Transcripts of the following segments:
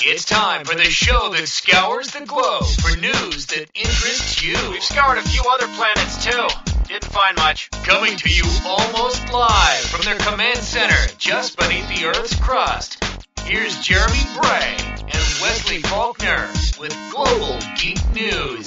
It's time for the show that scours the globe for news that interests you. We've scoured a few other planets too. Didn't find much. Coming to you almost live from their command center just beneath the Earth's crust. Here's Jeremy Bray and Wesley Faulkner with Global Geek News.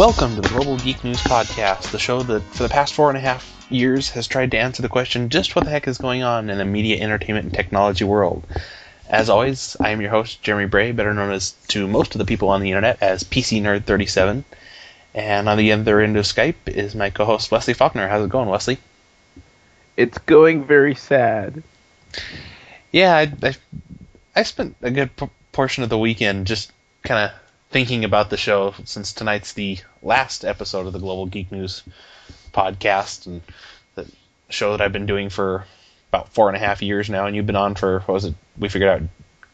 Welcome to the Global Geek News Podcast, the show that for the past four and a half years has tried to answer the question just what the heck is going on in the media, entertainment, and technology world. As always, I am your host, Jeremy Bray, better known as to most of the people on the internet as PC Nerd 37. And on the other end of Skype is my co host, Wesley Faulkner. How's it going, Wesley? It's going very sad. Yeah, I, I, I spent a good p- portion of the weekend just kind of thinking about the show since tonight's the last episode of the Global Geek News podcast and the show that I've been doing for about four and a half years now, and you've been on for what was it? We figured out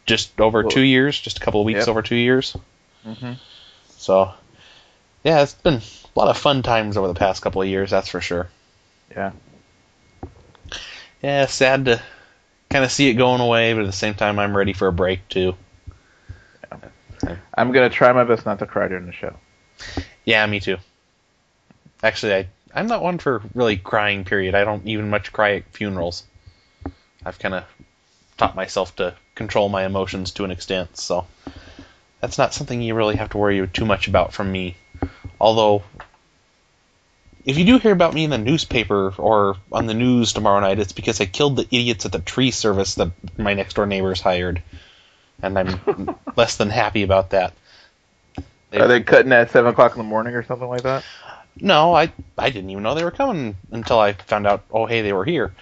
just over two years, just a couple of weeks yep. over two years. Mm-hmm. So, yeah, it's been a lot of fun times over the past couple of years, that's for sure. Yeah. Yeah, sad to kind of see it going away, but at the same time, I'm ready for a break too. I'm gonna try my best not to cry during the show. Yeah, me too. Actually, I I'm not one for really crying. Period. I don't even much cry at funerals. I've kind of taught myself to control my emotions to an extent, so that's not something you really have to worry too much about from me. Although, if you do hear about me in the newspaper or on the news tomorrow night, it's because I killed the idiots at the tree service that my next door neighbors hired, and I'm less than happy about that. Are they cutting at seven o'clock in the morning or something like that? No, I I didn't even know they were coming until I found out. Oh, hey, they were here.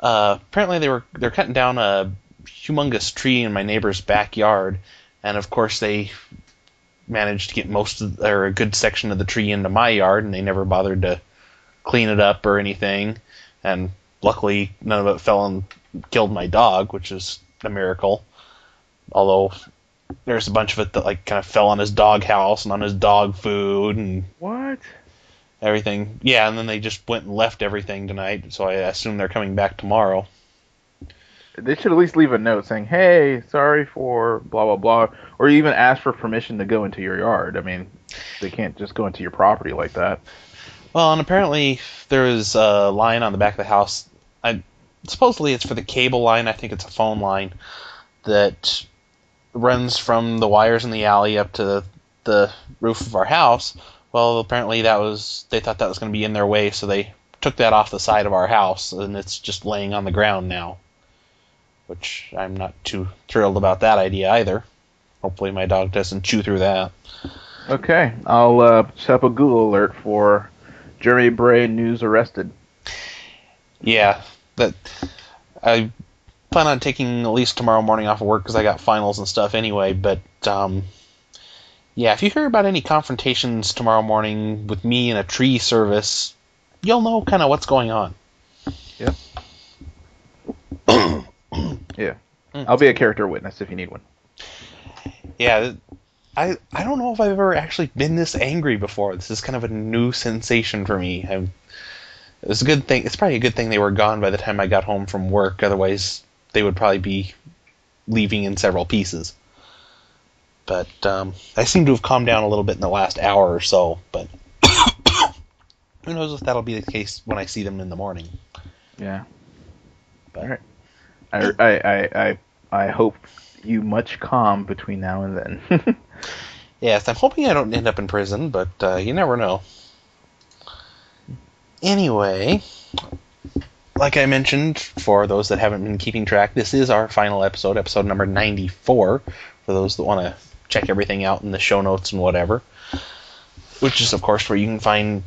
Uh, apparently, they were they're cutting down a humongous tree in my neighbor's backyard, and of course they managed to get most of or a good section of the tree into my yard, and they never bothered to clean it up or anything. And luckily, none of it fell and killed my dog, which is a miracle. Although there's a bunch of it that like kind of fell on his dog house and on his dog food and What? everything. Yeah, and then they just went and left everything tonight, so I assume they're coming back tomorrow. They should at least leave a note saying, "Hey, sorry for blah blah blah," or even ask for permission to go into your yard. I mean, they can't just go into your property like that. Well, and apparently there is a line on the back of the house. I supposedly it's for the cable line. I think it's a phone line that runs from the wires in the alley up to the, the roof of our house. Well, apparently that was they thought that was going to be in their way, so they took that off the side of our house, and it's just laying on the ground now. Which I'm not too thrilled about that idea either. Hopefully my dog doesn't chew through that. Okay, I'll uh, set up a Google alert for Jeremy Bray news arrested. Yeah, that I plan on taking at least tomorrow morning off of work because I got finals and stuff anyway. But um, yeah, if you hear about any confrontations tomorrow morning with me in a tree service, you'll know kind of what's going on. Yeah, yeah. I'll be a character witness if you need one. Yeah, I I don't know if I've ever actually been this angry before. This is kind of a new sensation for me. I'm, it was a good thing. It's probably a good thing they were gone by the time I got home from work. Otherwise, they would probably be leaving in several pieces. But um, I seem to have calmed down a little bit in the last hour or so. But who knows if that'll be the case when I see them in the morning. Yeah. But All right. I, I, I, I, I hope you much calm between now and then. Yes, I'm hoping I don't end up in prison, but uh, you never know. Anyway, like I mentioned, for those that haven't been keeping track, this is our final episode, episode number 94, for those that want to check everything out in the show notes and whatever. Which is, of course, where you can find,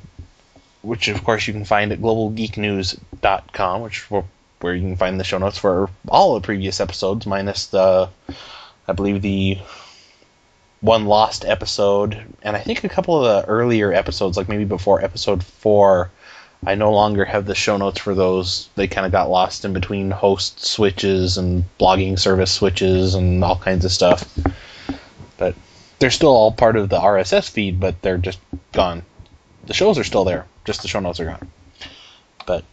which of course you can find at globalgeeknews.com, which where where you can find the show notes for all the previous episodes, minus the, I believe the one lost episode, and I think a couple of the earlier episodes, like maybe before episode four, I no longer have the show notes for those. They kind of got lost in between host switches and blogging service switches and all kinds of stuff. But they're still all part of the RSS feed, but they're just gone. The shows are still there, just the show notes are gone. But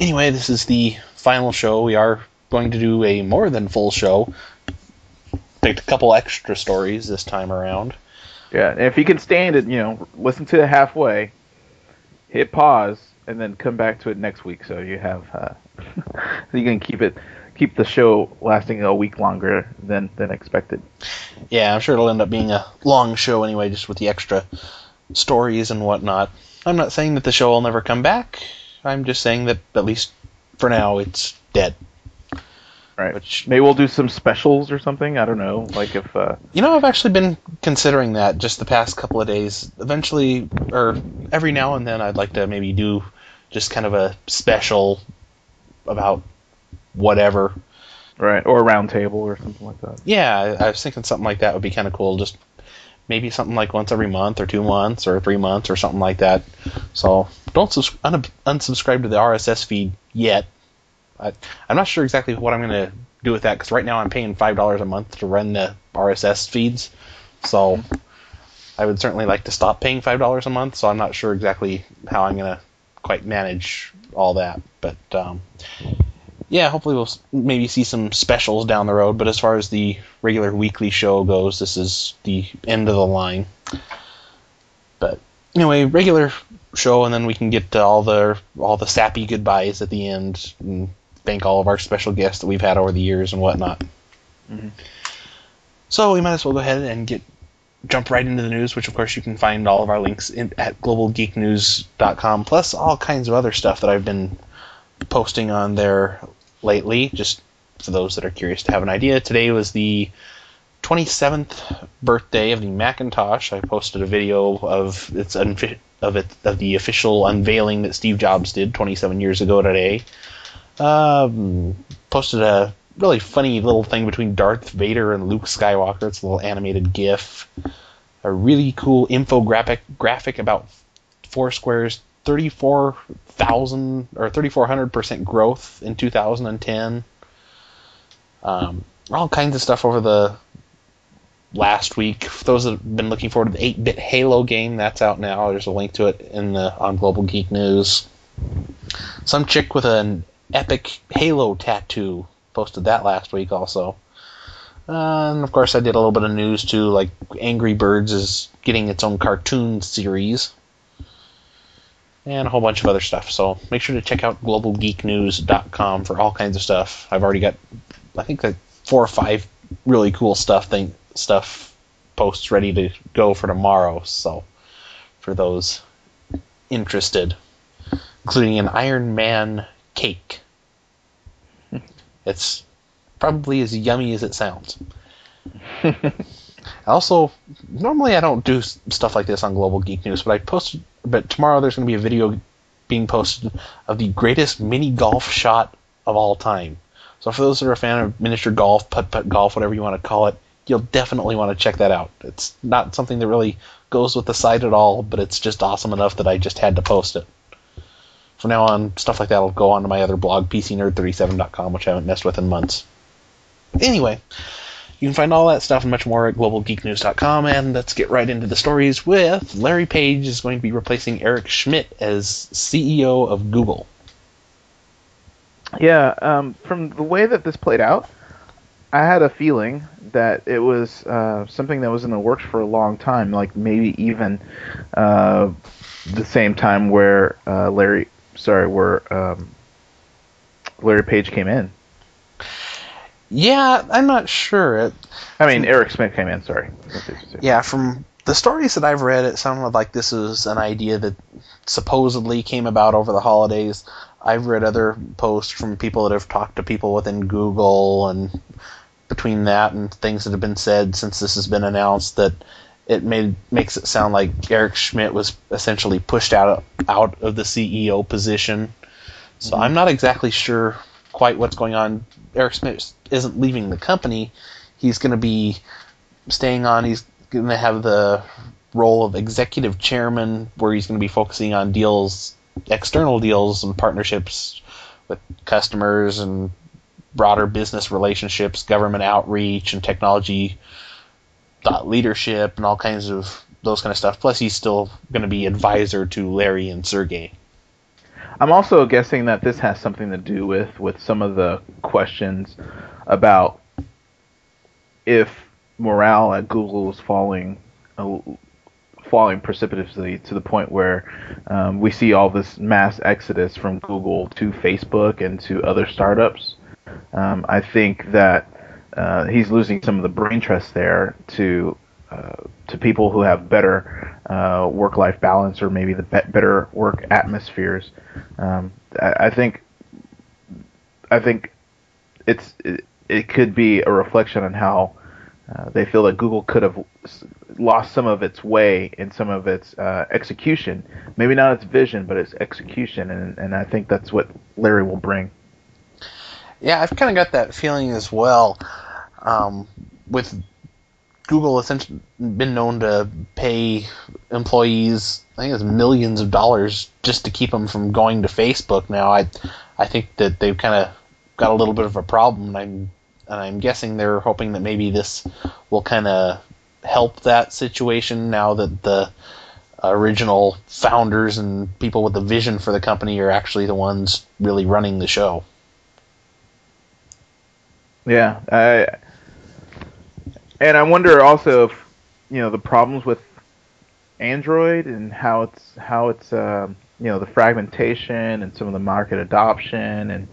anyway, this is the final show. We are going to do a more than full show picked a couple extra stories this time around. Yeah, if you can stand it, you know, listen to it halfway, hit pause, and then come back to it next week. So you have uh, you can keep it keep the show lasting a week longer than than expected. Yeah, I'm sure it'll end up being a long show anyway, just with the extra stories and whatnot. I'm not saying that the show will never come back. I'm just saying that at least for now it's dead. Right. Which maybe we'll do some specials or something. I don't know. Like if uh, you know, I've actually been considering that just the past couple of days. Eventually, or every now and then, I'd like to maybe do just kind of a special about whatever. Right. Or a round table or something like that. Yeah, I, was thinking something like that would be kind of cool. Just maybe something like once every month or two months or three months or something like that. So don't subs- un- unsubscribe to the RSS feed yet. I, am not sure exactly what I'm going to do with that because right now I'm paying five dollars a month to run the RSS feeds. So mm-hmm. I would certainly like to stop paying five dollars a month. So I'm not sure exactly how I'm going to quite manage all that. But um, yeah, hopefully we'll maybe see some specials down the road. But as far as the regular weekly show goes, this is the end of the line. But anyway, regular show, and then we can get to all the all the sappy goodbyes at the end. And, thank all of our special guests that we've had over the years and whatnot. Mm-hmm. So we might as well go ahead and get jump right into the news, which of course you can find all of our links in, at globalgeeknews.com, plus all kinds of other stuff that I've been posting on there lately. Just for those that are curious to have an idea, today was the 27th birthday of the Macintosh. I posted a video of its of it of the official unveiling that Steve Jobs did 27 years ago today. Um, posted a really funny little thing between Darth Vader and Luke Skywalker. It's a little animated GIF. A really cool infographic graphic about Foursquare's 34,000 or 3,400 percent growth in 2010. Um, all kinds of stuff over the last week. For those that have been looking forward to the 8-bit Halo game, that's out now. There's a link to it in the on Global Geek News. Some chick with an epic Halo tattoo. Posted that last week also. Uh, and of course, I did a little bit of news too, like Angry Birds is getting its own cartoon series, and a whole bunch of other stuff. So make sure to check out globalgeeknews.com for all kinds of stuff. I've already got, I think, like four or five really cool stuff thing stuff posts ready to go for tomorrow. So for those interested, including an Iron Man cake. It's probably as yummy as it sounds. also, normally I don't do stuff like this on Global Geek News, but I posted. But tomorrow there's going to be a video being posted of the greatest mini golf shot of all time. So for those that are a fan of miniature golf, putt putt golf, whatever you want to call it, you'll definitely want to check that out. It's not something that really goes with the site at all, but it's just awesome enough that I just had to post it from now on, stuff like that will go on to my other blog, PCNerd37.com, which I haven't messed with in months. Anyway, you can find all that stuff and much more at globalgeeknews.com, and let's get right into the stories with Larry Page is going to be replacing Eric Schmidt as CEO of Google. Yeah, um, from the way that this played out, I had a feeling that it was uh, something that was in the works for a long time, like maybe even uh, the same time where uh, Larry sorry, where um, Larry Page came in. Yeah, I'm not sure. It, I mean, Eric Schmidt came in. Sorry. Yeah, from the stories that I've read, it sounded like this is an idea that supposedly came about over the holidays. I've read other posts from people that have talked to people within Google, and between that and things that have been said since this has been announced, that it made makes it sound like Eric Schmidt was essentially pushed out out of the CEO position. So mm-hmm. I'm not exactly sure quite what's going on. Eric Schmidt isn't leaving the company. He's going to be staying on. He's going to have the role of executive chairman, where he's going to be focusing on deals, external deals and partnerships with customers and broader business relationships, government outreach, and technology thought leadership, and all kinds of those kind of stuff. Plus, he's still going to be advisor to Larry and Sergey. I'm also guessing that this has something to do with with some of the questions about if morale at Google is falling uh, falling precipitously to the point where um, we see all this mass exodus from Google to Facebook and to other startups. Um, I think that uh, he's losing some of the brain trust there to uh, to people who have better uh, work-life balance or maybe the be- better work atmospheres. Um, I, I, think I think it's it, it, could be a reflection on how uh, they feel that Google could have lost some of its way in some of its uh, execution. Maybe not its vision, but its execution, and and I think that's what Larry will bring. Yeah, I've kind of got that feeling as well. Um, with Google essentially been known to pay employees, I think it's millions of dollars just to keep them from going to Facebook. Now, I, I think that they've kind of got a little bit of a problem, and I'm, and I'm guessing they're hoping that maybe this will kind of help that situation now that the original founders and people with the vision for the company are actually the ones really running the show. Yeah, I and I wonder also if you know the problems with Android and how it's how it's uh, you know the fragmentation and some of the market adoption and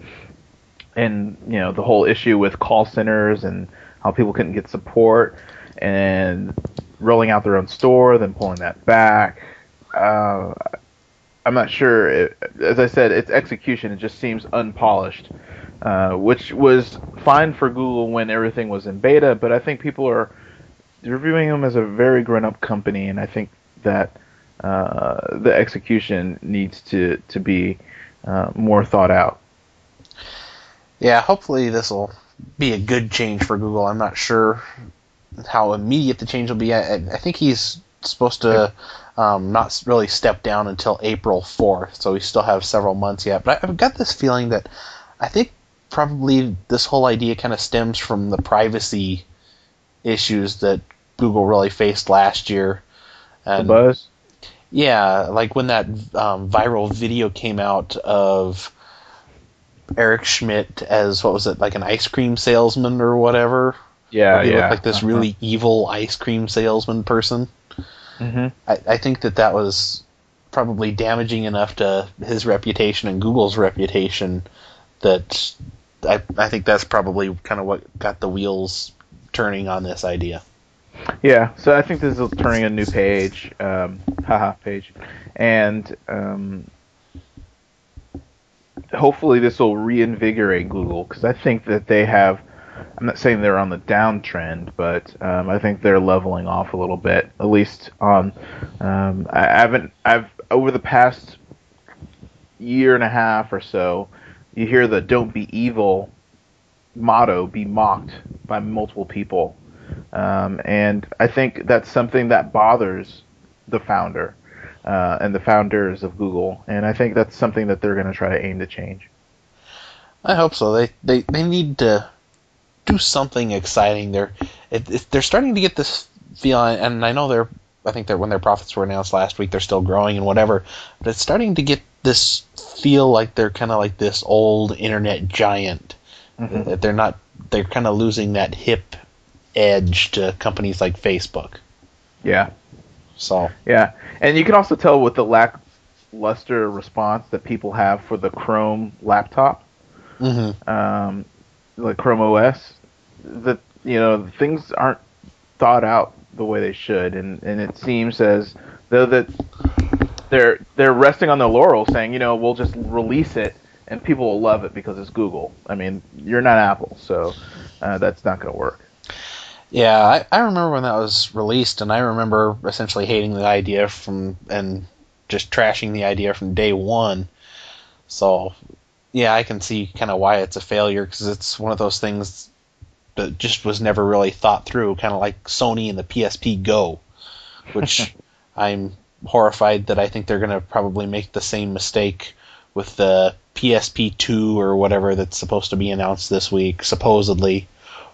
and you know the whole issue with call centers and how people couldn't get support and rolling out their own store then pulling that back. Uh, I'm not sure. It, as I said, its execution it just seems unpolished uh, which was fine for Google when everything was in beta, but I think people are reviewing them as a very grown-up company, and I think that uh, the execution needs to to be uh, more thought out. Yeah, hopefully this will be a good change for Google. I'm not sure how immediate the change will be. I, I think he's supposed to um, not really step down until April 4th, so we still have several months yet. But I've got this feeling that I think probably this whole idea kind of stems from the privacy issues that Google really faced last year. And, the buzz. Yeah, like when that um, viral video came out of Eric Schmidt as what was it, like an ice cream salesman or whatever. Yeah, he yeah. like this uh-huh. really evil ice cream salesman person. Mm-hmm. I, I think that that was probably damaging enough to his reputation and Google's reputation that I, I think that's probably kind of what got the wheels turning on this idea. Yeah, so I think this is turning a new page, um, haha page, and um, hopefully this will reinvigorate Google because I think that they have. I'm not saying they're on the downtrend, but um, I think they're leveling off a little bit. At least on, um, I haven't. I've over the past year and a half or so, you hear the "Don't be evil" motto be mocked by multiple people, um, and I think that's something that bothers the founder uh, and the founders of Google, and I think that's something that they're going to try to aim to change. I hope so. They they, they need to do something exciting. They're it, it, they're starting to get this feeling, and I know they're. I think that when their profits were announced last week, they're still growing and whatever, but it's starting to get this feel like they're kind of like this old internet giant. Mm-hmm. That they're not. They're kind of losing that hip edge to companies like Facebook. Yeah. So. Yeah, and you can also tell with the lackluster response that people have for the Chrome laptop, mm-hmm. um, like Chrome OS, that you know things aren't thought out the way they should, and and it seems as though that they're they're resting on their laurels, saying, you know, we'll just release it and people will love it because it's Google. I mean, you're not Apple, so uh, that's not going to work. Yeah, I, I remember when that was released, and I remember essentially hating the idea from and just trashing the idea from day one. So, yeah, I can see kind of why it's a failure because it's one of those things but just was never really thought through, kind of like Sony and the PSP Go, which I'm horrified that I think they're going to probably make the same mistake with the PSP 2 or whatever that's supposed to be announced this week, supposedly,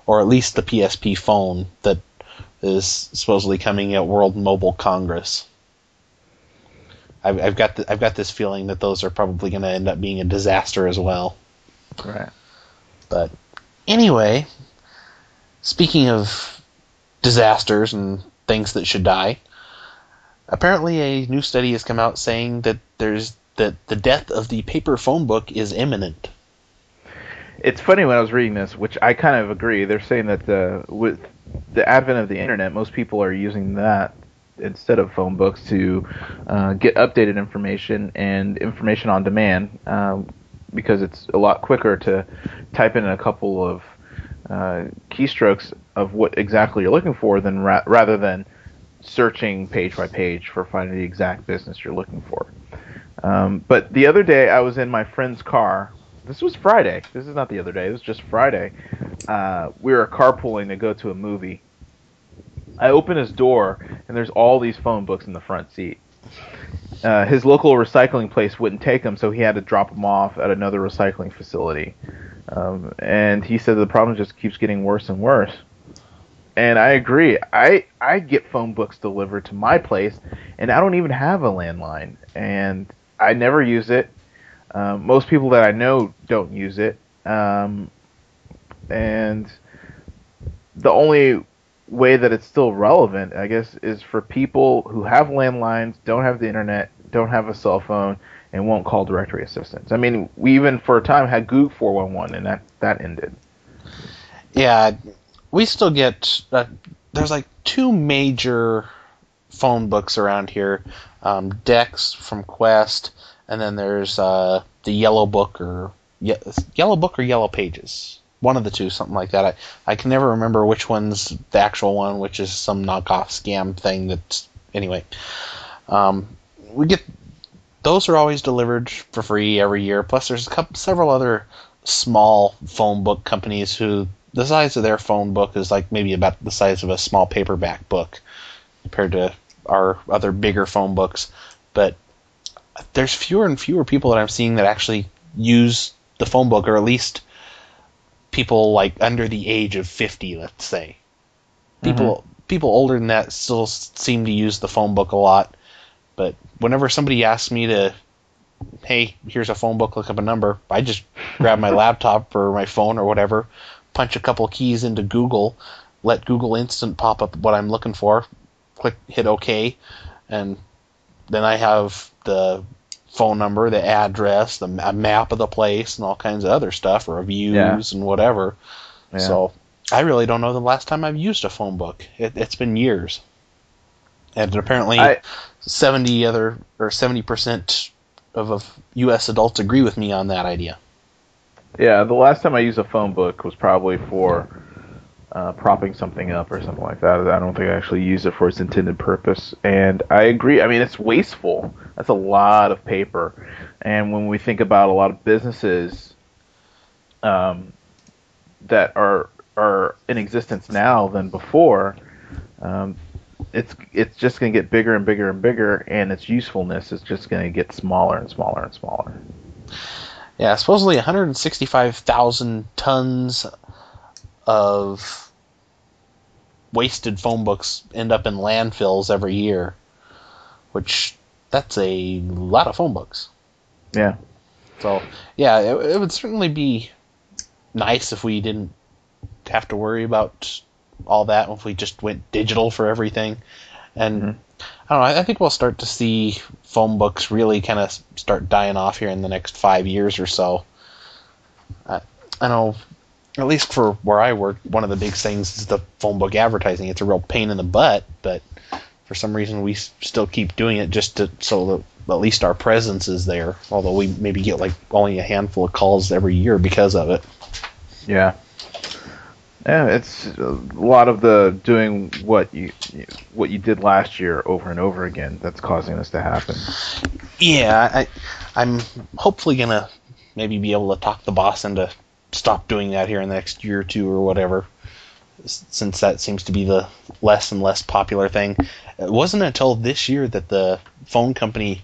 or at least the PSP phone that is supposedly coming at World Mobile Congress. I've, I've got the, I've got this feeling that those are probably going to end up being a disaster as well. Right. But anyway, speaking of disasters and things that should die, apparently a new study has come out saying that there's that the death of the paper phone book is imminent. It's funny when I was reading this, which I kind of agree. They're saying that the with the advent of the internet, most people are using that instead of phone books to uh, get updated information and information on demand um, because it's a lot quicker to type in a couple of uh, keystrokes of what exactly you're looking for than ra- rather than searching page by page for finding the exact business you're looking for. Um, but the other day, I was in my friend's car. This was Friday. This is not the other day. This was just Friday. Uh, we were carpooling to go to a movie. I open his door, and there's all these phone books in the front seat. Uh, his local recycling place wouldn't take them, so he had to drop them off at another recycling facility. Um, and he said the problem just keeps getting worse and worse. And I agree. I I get phone books delivered to my place, and I don't even have a landline, and I never use it. Um, most people that I know don't use it, um, and the only way that it's still relevant, I guess, is for people who have landlines, don't have the internet, don't have a cell phone, and won't call directory assistance. I mean, we even for a time had Goog 411, and that that ended. Yeah, we still get uh, there's like two major phone books around here. Um, Dex from Qwest, and then there's uh, the Yellow Book or Ye- Yellow Book or Yellow Pages. One of the two, something like that. I, I can never remember which one's the actual one, which is some knockoff scam thing. That's anyway. Um, we get those are always delivered for free every year. Plus, there's a couple, several other small phone book companies who the size of their phone book is like maybe about the size of a small paperback book compared to our other bigger phone books. But there's fewer and fewer people that I'm seeing that actually use the phone book, or at least people like under the age of 50, let's say. People mm-hmm. people older than that still seem to use the phone book a lot. But whenever somebody asks me to, hey, here's a phone book, look up a number, I just grab my laptop or my phone or whatever, punch a couple keys into Google, let Google Instant pop up what I'm looking for, click hit OK, and then I have the phone number, the address, the ma- map of the place, and all kinds of other stuff, reviews Yeah. and whatever. Yeah. So I really don't know the last time I've used a phone book. It, it's been years, and apparently I- seventy other or seventy percent of, of U.S. adults agree with me on that idea. Yeah, the last time I used a phone book was probably for uh, propping something up or something like that. I don't think I actually used it for its intended purpose. And I agree. I mean, it's wasteful. That's a lot of paper. And when we think about a lot of businesses um, that are are in existence now than before, um, it's it's just going to get bigger and bigger and bigger, and its usefulness is just going to get smaller and smaller and smaller. Yeah, supposedly 165,000 tons of wasted phone books end up in landfills every year, which that's a lot of phone books. Yeah. So, yeah, it, it would certainly be nice if we didn't have to worry about all that if we just went digital for everything. And Mhm. I don't know, I think we'll start to see phone books really kind of start dying off here in the next five years or so. I, I know, at least for where I work, one of the big things is the phone book advertising. It's a real pain in the butt, but for some reason we still keep doing it just to so that at least our presence is there. Although we maybe get like only a handful of calls every year because of it. Yeah. Yeah, it's uh, a lot of the doing what you what you did last year over and over again that's causing this to happen. Yeah, I, I'm hopefully gonna maybe be able to talk the boss into stop doing that here in the next year or two or whatever. since that seems to be the less and less popular thing. It wasn't until this year that the phone company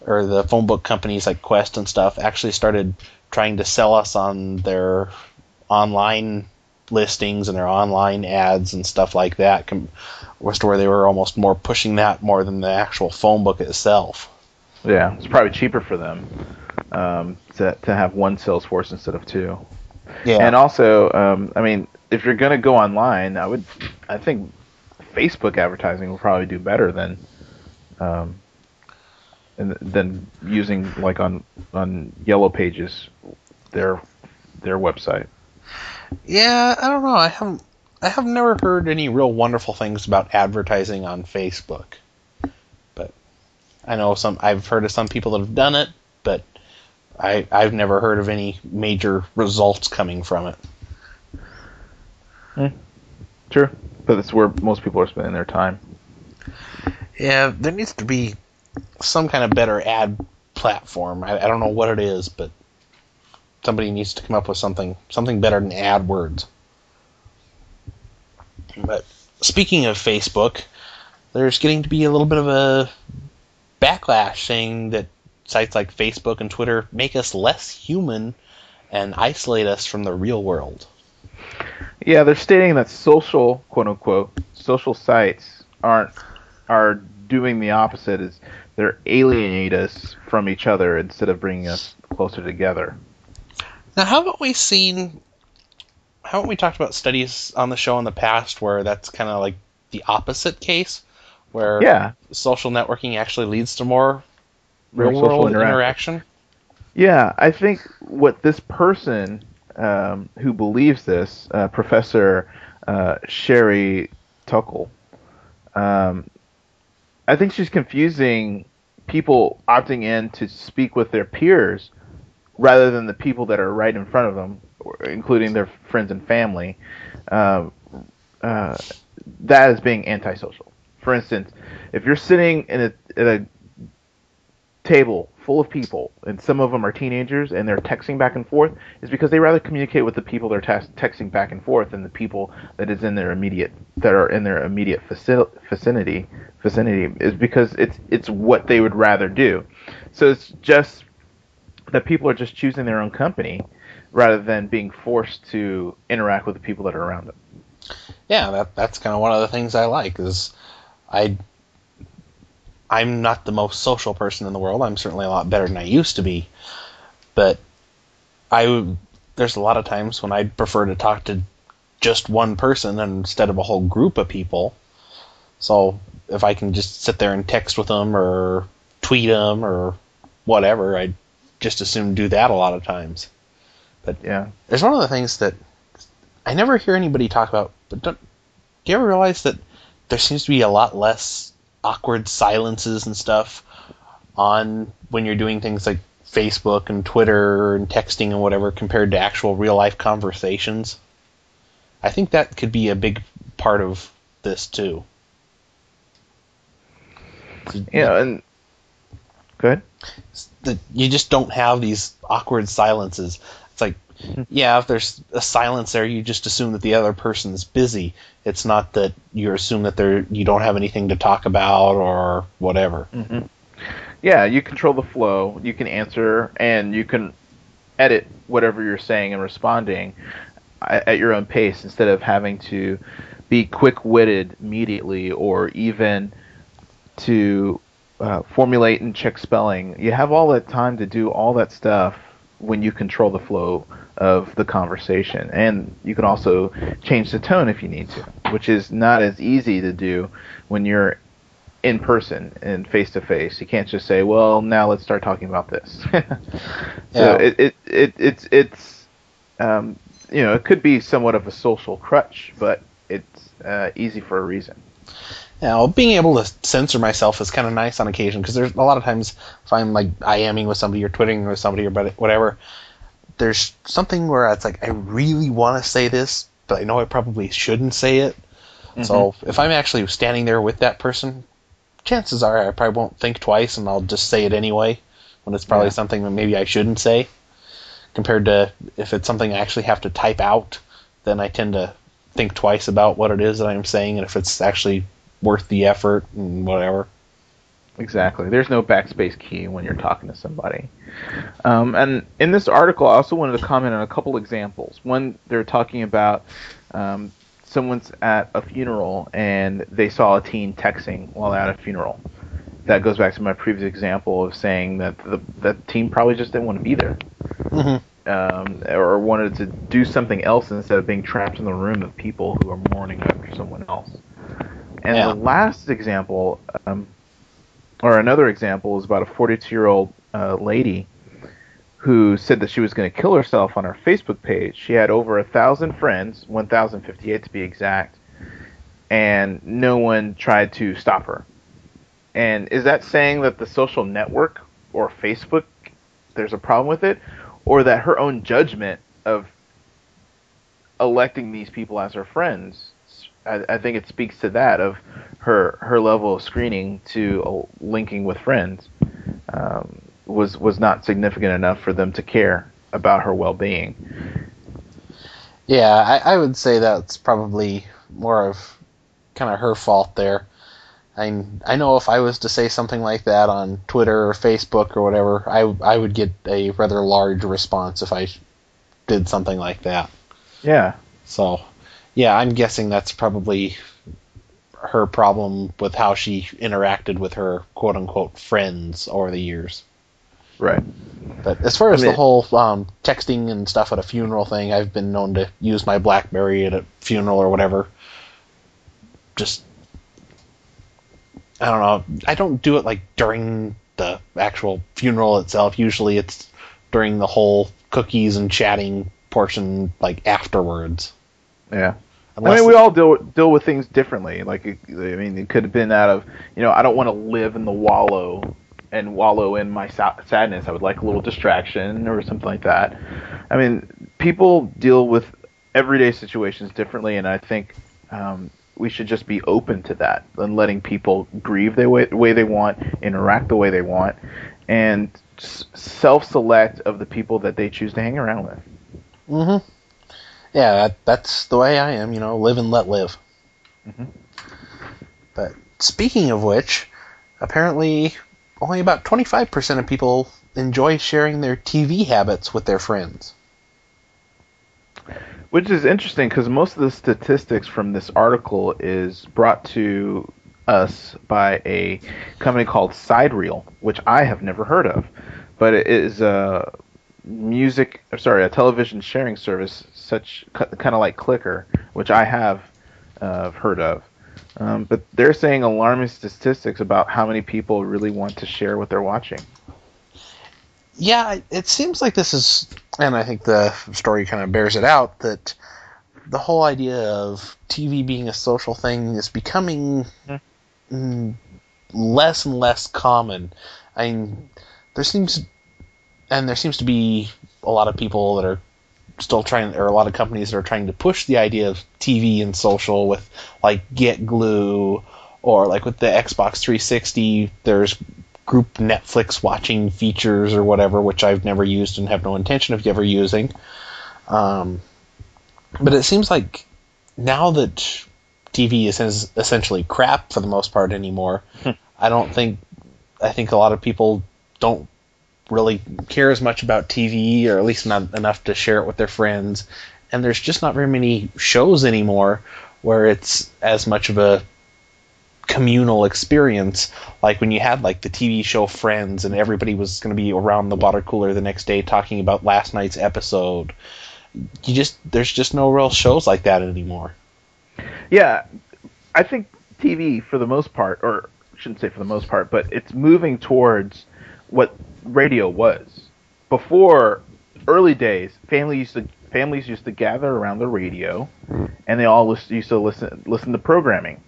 or the phone book companies like Qwest and stuff actually started trying to sell us on their online listings and their online ads and stuff like that. Com- was to where they were almost more pushing that more than the actual phone book itself. Yeah, it's probably cheaper for them um, to to have one sales force instead of two. Yeah. And also, um, I mean, if you're gonna go online, I would, I think, Facebook advertising will probably do better than, um, and than using like on on Yellow Pages, their their website. Yeah, I don't know. I haven't. I have never heard any real wonderful things about advertising on Facebook. But I know some. I've heard of some people that have done it, but I I've never heard of any major results coming from it. Hmm. True, but that's where most people are spending their time. Yeah, there needs to be some kind of better ad platform. I, I don't know what it is, but somebody needs to come up with something something better than AdWords. But speaking of Facebook, there's getting to be a little bit of a backlash saying that sites like Facebook and Twitter make us less human and isolate us from the real world. Yeah, they're stating that social, quote unquote, social sites aren't are doing the opposite. Is they're alienate us from each other instead of bringing us closer together. Now, haven't we seen? Haven't we talked about studies on the show in the past where that's kind of like the opposite case, where Yeah, social networking actually leads to more real world interaction. interaction? yeah. I think what this person um, who believes this, uh, Professor uh, Sherry Turkle, um, I think she's confusing people opting in to speak with their peers rather than the people that are right in front of them, including their friends and family. Um, uh, that is being antisocial. For instance, if you're sitting in a, at a table full of people and some of them are teenagers and they're texting back and forth, is because they rather communicate with the people they're tex- texting back and forth than the people that is in their immediate that are in their immediate facil- vicinity vicinity is because it's it's what they would rather do. So it's just that people are just choosing their own company rather than being forced to interact with the people that are around them. Yeah, that that's kind of one of the things I like is I I'm not the most social person in the world. I'm certainly a lot better than I used to be, but I there's a lot of times when I'd prefer to talk to just one person instead of a whole group of people. So if I can just sit there and text with them or tweet them or whatever, I just assume do that a lot of times. But yeah. There's one of the things that I never hear anybody talk about, but don't, do you ever realize that there seems to be a lot less awkward silences and stuff on when you're doing things like Facebook and Twitter and texting and whatever compared to actual real life conversations? I think that could be a big part of this too. Yeah, and good. That you just don't have these awkward silences. It's like, mm-hmm. yeah, if there's a silence there, you just assume that the other person's busy. It's not that you assume that they're you don't have anything to talk about or whatever. Mm-hmm. Yeah, you control the flow. You can answer and you can edit whatever you're saying and responding at at your own pace instead of having to be quick-witted immediately or even to uh, formulate and check spelling. You have all that time to do all that stuff when you control the flow of the conversation. And you can also change the tone if you need to, which is not as easy to do when you're in person and face to face. You can't just say, "Well, now let's start talking about this." Yeah. so it, it it it's it's um, you know it could be somewhat of a social crutch, but it's uh, easy for a reason. Now, being able to censor myself is kind of nice on occasion because there's a lot of times if I'm like IMing with somebody or twitting with somebody or but- whatever, there's something where it's like I really want to say this, but I know I probably shouldn't say it. So mm-hmm. if I'm actually standing there with that person, chances are I probably won't think twice and I'll just say it anyway when it's probably Yeah. something that maybe I shouldn't say. Compared to if it's something I actually have to type out, then I tend to think twice about what it is that I'm saying and if it's actually worth the effort and whatever. Exactly. There's no backspace key when you're talking to somebody. Um, and in this article, I also wanted to comment on a couple examples. One, they're talking about um, someone's at a funeral and they saw a teen texting while at a funeral. That goes back to my previous example of saying that the that teen probably just didn't want to be there, Mm-hmm. um, or wanted to do something else instead of being trapped in the room of people who are mourning after someone else. And Yeah. the last example, um, or another example, is about a 42 year old uh, lady who said that she was going to kill herself on her Facebook page. She had over a thousand friends, 1,058 to be exact, and no one tried to stop her. And is that saying that the social network or Facebook, there's a problem with it, or that her own judgment of electing these people as her friends? I, I think it speaks to that of her her level of screening to uh, linking with friends um, was was not significant enough for them to care about her well being. Yeah, I, I would say that's probably more of kind of her fault there. I I know if I was to say something like that on Twitter or Facebook or whatever, I I would get a rather large response if I did something like that. Yeah, So, yeah, I'm guessing that's probably her problem with how she interacted with her quote unquote friends over the years. right. But as far as I mean- the whole um, texting and stuff at a funeral thing, I've been known to use my BlackBerry at a funeral or whatever. Just, I don't know. I don't do it like during the actual funeral itself. Usually, it's during the whole cookies and chatting portion, like afterwards. Yeah. I mean, we all deal deal with things differently. Like, I mean, it could have been out of, you know, I don't want to live in the wallow and wallow in my sa- sadness. I would like a little distraction or something like that. I mean, people deal with everyday situations differently, and I think um, we should just be open to that and letting people grieve the way, way they want, interact the way they want, and s- self-select of the people that they choose to hang around with. Mm-hmm. Yeah, that, that's the way I am. You know, live and let live. Mhm. But speaking of which, apparently only about 25% of people enjoy sharing their TV habits with their friends. Which is interesting because most of the statistics from this article is brought to us by a company called Sidereel, which I have never heard of, but it is a music, or sorry, a television sharing service, such kind of like Clicker, which I have uh, heard of. Um, but they're saying alarming statistics about how many people really want to share what they're watching. Yeah, it- seems like this is, and I think the story kind of bears it out, that the whole idea of TV being a social thing is becoming mm, less and less common. I mean, there seems, and there seems to be a lot of people that are still trying, or a lot of companies that are trying to push the idea of TV and social with like Get Glue, or like with the Xbox 360, there's group Netflix watching features or whatever, which I've never used and have no intention of ever using. Um, but it seems like now that TV is essentially crap for the most part anymore, I don't think I think a lot of people don't really care as much about TV, or at least not enough to share it with their friends. And there's just not very many shows anymore where it's as much of a communal experience like when you had like the TV show Friends and everybody was going to be around the water cooler the next day talking about last night's episode you just there's just no real shows like that anymore Yeah, I think TV for the most part, or shouldn't say for the most part, but it's moving towards what radio was. Before early days, families used to families used to gather around the radio, and they all used to listen listen to programming.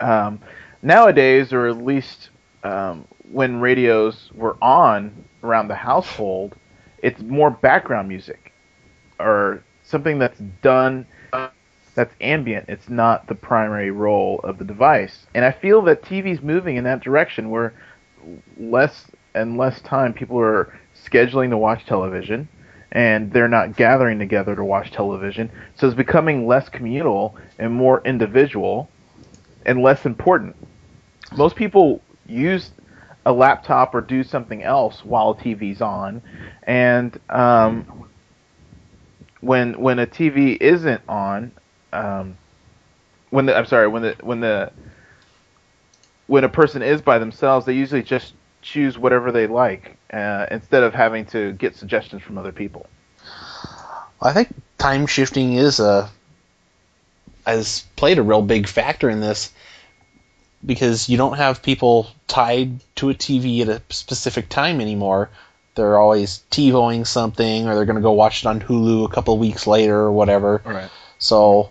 Um, nowadays, or at least um, when radios were on around the household, it's more background music or something that's done that's ambient. It's not the primary role of the device. And I feel that TV's moving in that direction where less and less time people are scheduling to watch television and they're not gathering together to watch television. So it's becoming less communal and more individual and less important. Most people use a laptop or do something else while TV's on, and um, when when a TV isn't on, um, when the I'm sorry, when the when the when a person is by themselves, they usually just choose whatever they like uh, instead of having to get suggestions from other people. I think time shifting is a has played a real big factor in this because you don't have people tied to a TV at a specific time anymore. They're always TiVoing something, or they're going to go watch it on Hulu a couple of weeks later, or whatever. Right. So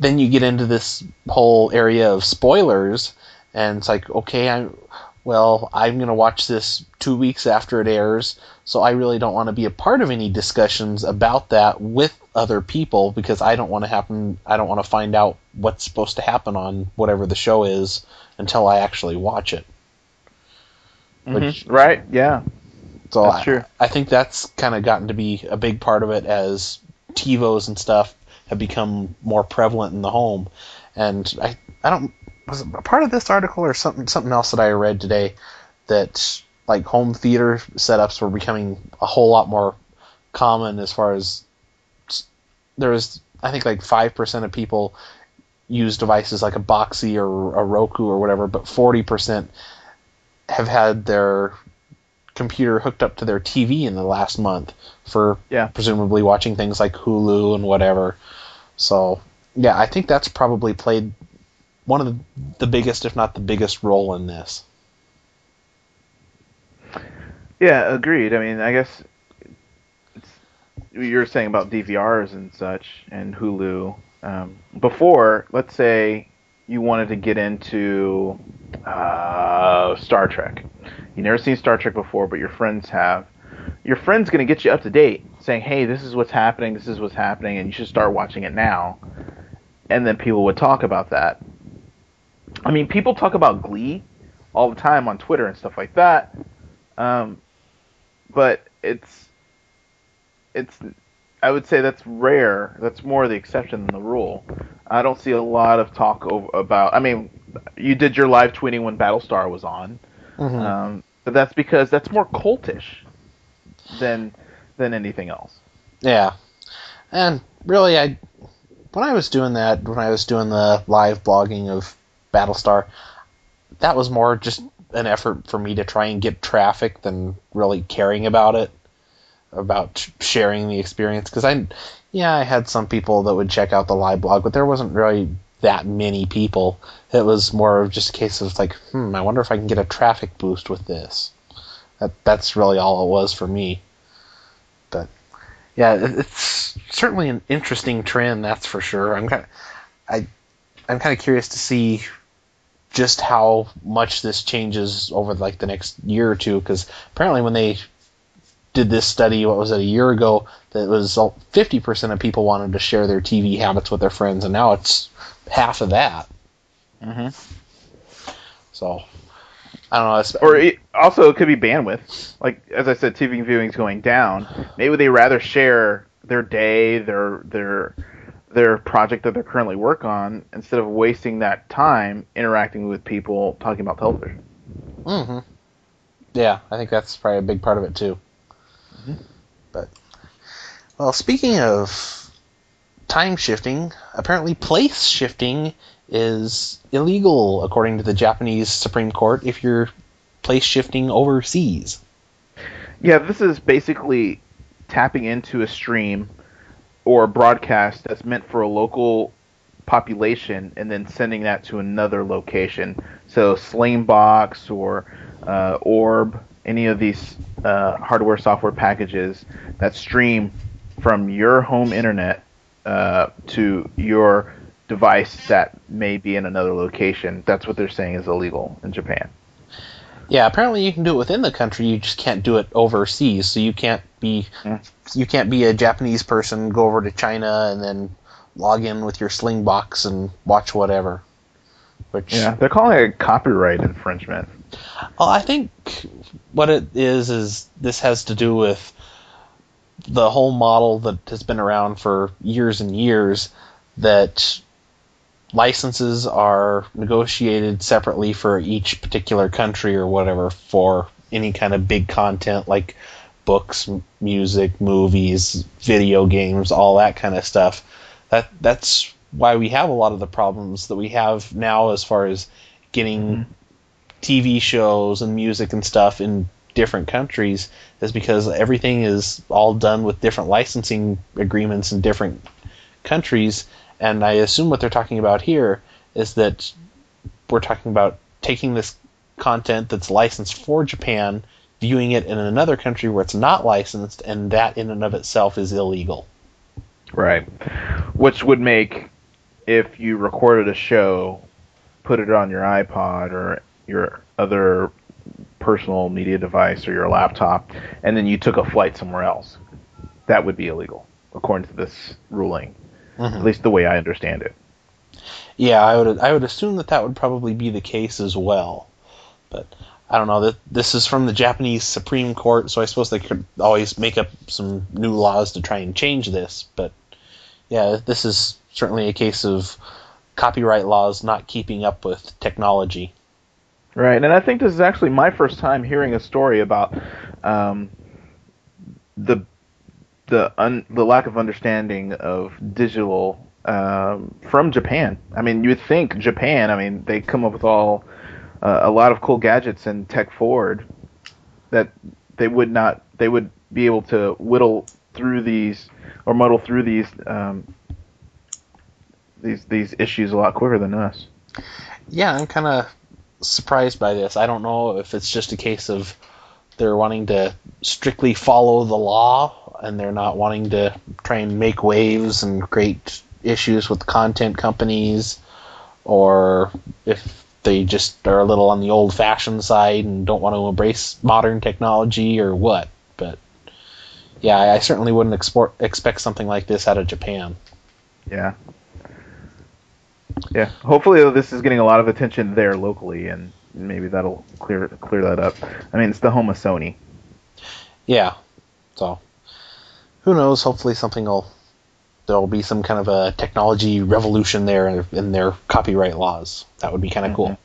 then you get into this whole area of spoilers, and it's like, okay, I'm well, I'm going to watch this two weeks after it airs, so I really don't want to be a part of any discussions about that with other people because I don't want to happen. I don't want to find out what's supposed to happen on whatever the show is until I actually watch it. Mm-hmm. right? Yeah. So that's I, true. I think that's kind of gotten to be a big part of it as TiVos and stuff have become more prevalent in the home. And I, I don't was it part of this article or something something else that I read today that like home theater setups were becoming a whole lot more common as far as there was I think like five percent of people use devices like a Boxee or a Roku or whatever, but forty percent have had their computer hooked up to their TV in the last month for yeah. presumably watching things like Hulu and whatever. So yeah, I think that's probably played one of the, biggest, if not the biggest, role in this. Yeah, agreed. I mean, I guess you're saying about DVRs and such and Hulu. Um, before, let's say you wanted to get into uh, Star Trek. You never seen Star Trek before, but your friends have. Your friend's going to get you up to date, saying, "Hey, this is what's happening. This is what's happening, and you should start watching it now." And then people would talk about that. I mean, people talk about Glee all the time on Twitter and stuff like that. Um, but it's it's I would say that's rare. That's more the exception than the rule. I don't see a lot of talk over, about. I mean, you did your live tweeting when Battlestar was on, mm-hmm. um, but that's because that's more cultish than than anything else. Yeah, and really, I when I was doing that, when I was doing the live blogging of Battlestar, that was more just an effort for me to try and get traffic than really caring about it, about sharing the experience. Because I, yeah, I had some people that would check out the live blog, but there wasn't really that many people. It was more of just a case of like, hmm, I wonder if I can get a traffic boost with this. That that's really all it was for me. Yeah, it's certainly an interesting trend, that's for sure. I'm kind of, I I'm kind of curious to see just how much this changes over like the next year or two because apparently when they did this study what was it a year ago that was 50% of people wanted to share their tv habits with their friends and now it's half of that mm-hmm. so i don't know or it, also it could be bandwidth like as i said tv viewing is going down maybe they rather share their day their their their project that they're currently work on instead of wasting that time interacting with people talking about television. Mm-hmm. Yeah, I think that's probably a big part of it too. Mm-hmm. But well, speaking of time shifting, apparently place shifting is illegal according to the Japanese Supreme Court if you're place shifting overseas. Yeah, this is basically tapping into a stream or a broadcast that's meant for a local population and then sending that to another location. So Slingbox or uh, Orb, any of these uh, hardware software packages that stream from your home internet uh, to your device that may be in another location. That's what they're saying is illegal in Japan. Yeah, apparently you can do it within the country. You just can't do it overseas. So you can't be mm. you can't be a Japanese person go over to China and then log in with your Slingbox and watch whatever. Which yeah, they're calling it copyright infringement. Well, I think what it is is this has to do with the whole model that has been around for years and years that licenses are negotiated separately for each particular country or whatever for any kind of big content like books, music, movies, video games, all that kind of stuff. That that's why we have a lot of the problems that we have now as far as getting mm-hmm. TV shows and music and stuff in different countries is because everything is all done with different licensing agreements in different countries and I assume what they're talking about here is that we're talking about taking this content that's licensed for Japan, viewing it in another country where it's not licensed, and that in and of itself is illegal. Right. Which would make, if you recorded a show, put it on your iPod or your other personal media device or your laptop, and then you took a flight somewhere else, that would be illegal, according to this ruling mm-hmm. at least the way I understand it. Yeah, I would I would assume that that would probably be the case as well, but I don't know that this is from the Japanese Supreme Court, so I suppose they could always make up some new laws to try and change this. But yeah, this is certainly a case of copyright laws not keeping up with technology. Right, and I think this is actually my first time hearing a story about um, the the un, the lack of understanding of digital um, from Japan. I mean, you would think Japan. I mean, they come up with all uh, a lot of cool gadgets and tech forward that they would not. They would be able to whittle through these or muddle through these um, these these issues a lot quicker than us. Yeah, I'm kind of surprised by this. I don't know if it's just a case of they're wanting to strictly follow the law and they're not wanting to try and make waves and create issues with content companies, or if they just are a little on the old fashioned side and don't want to embrace modern technology or what. But yeah, I certainly wouldn't export, expect something like this out of Japan. Yeah. Yeah. Hopefully, this is getting a lot of attention there locally, and maybe that'll clear clear that up. I mean, it's the home of Sony. Yeah. Who knows? Hopefully, something will there'll be some kind of a technology revolution there in their copyright laws. That would be kind of mm-hmm. cool.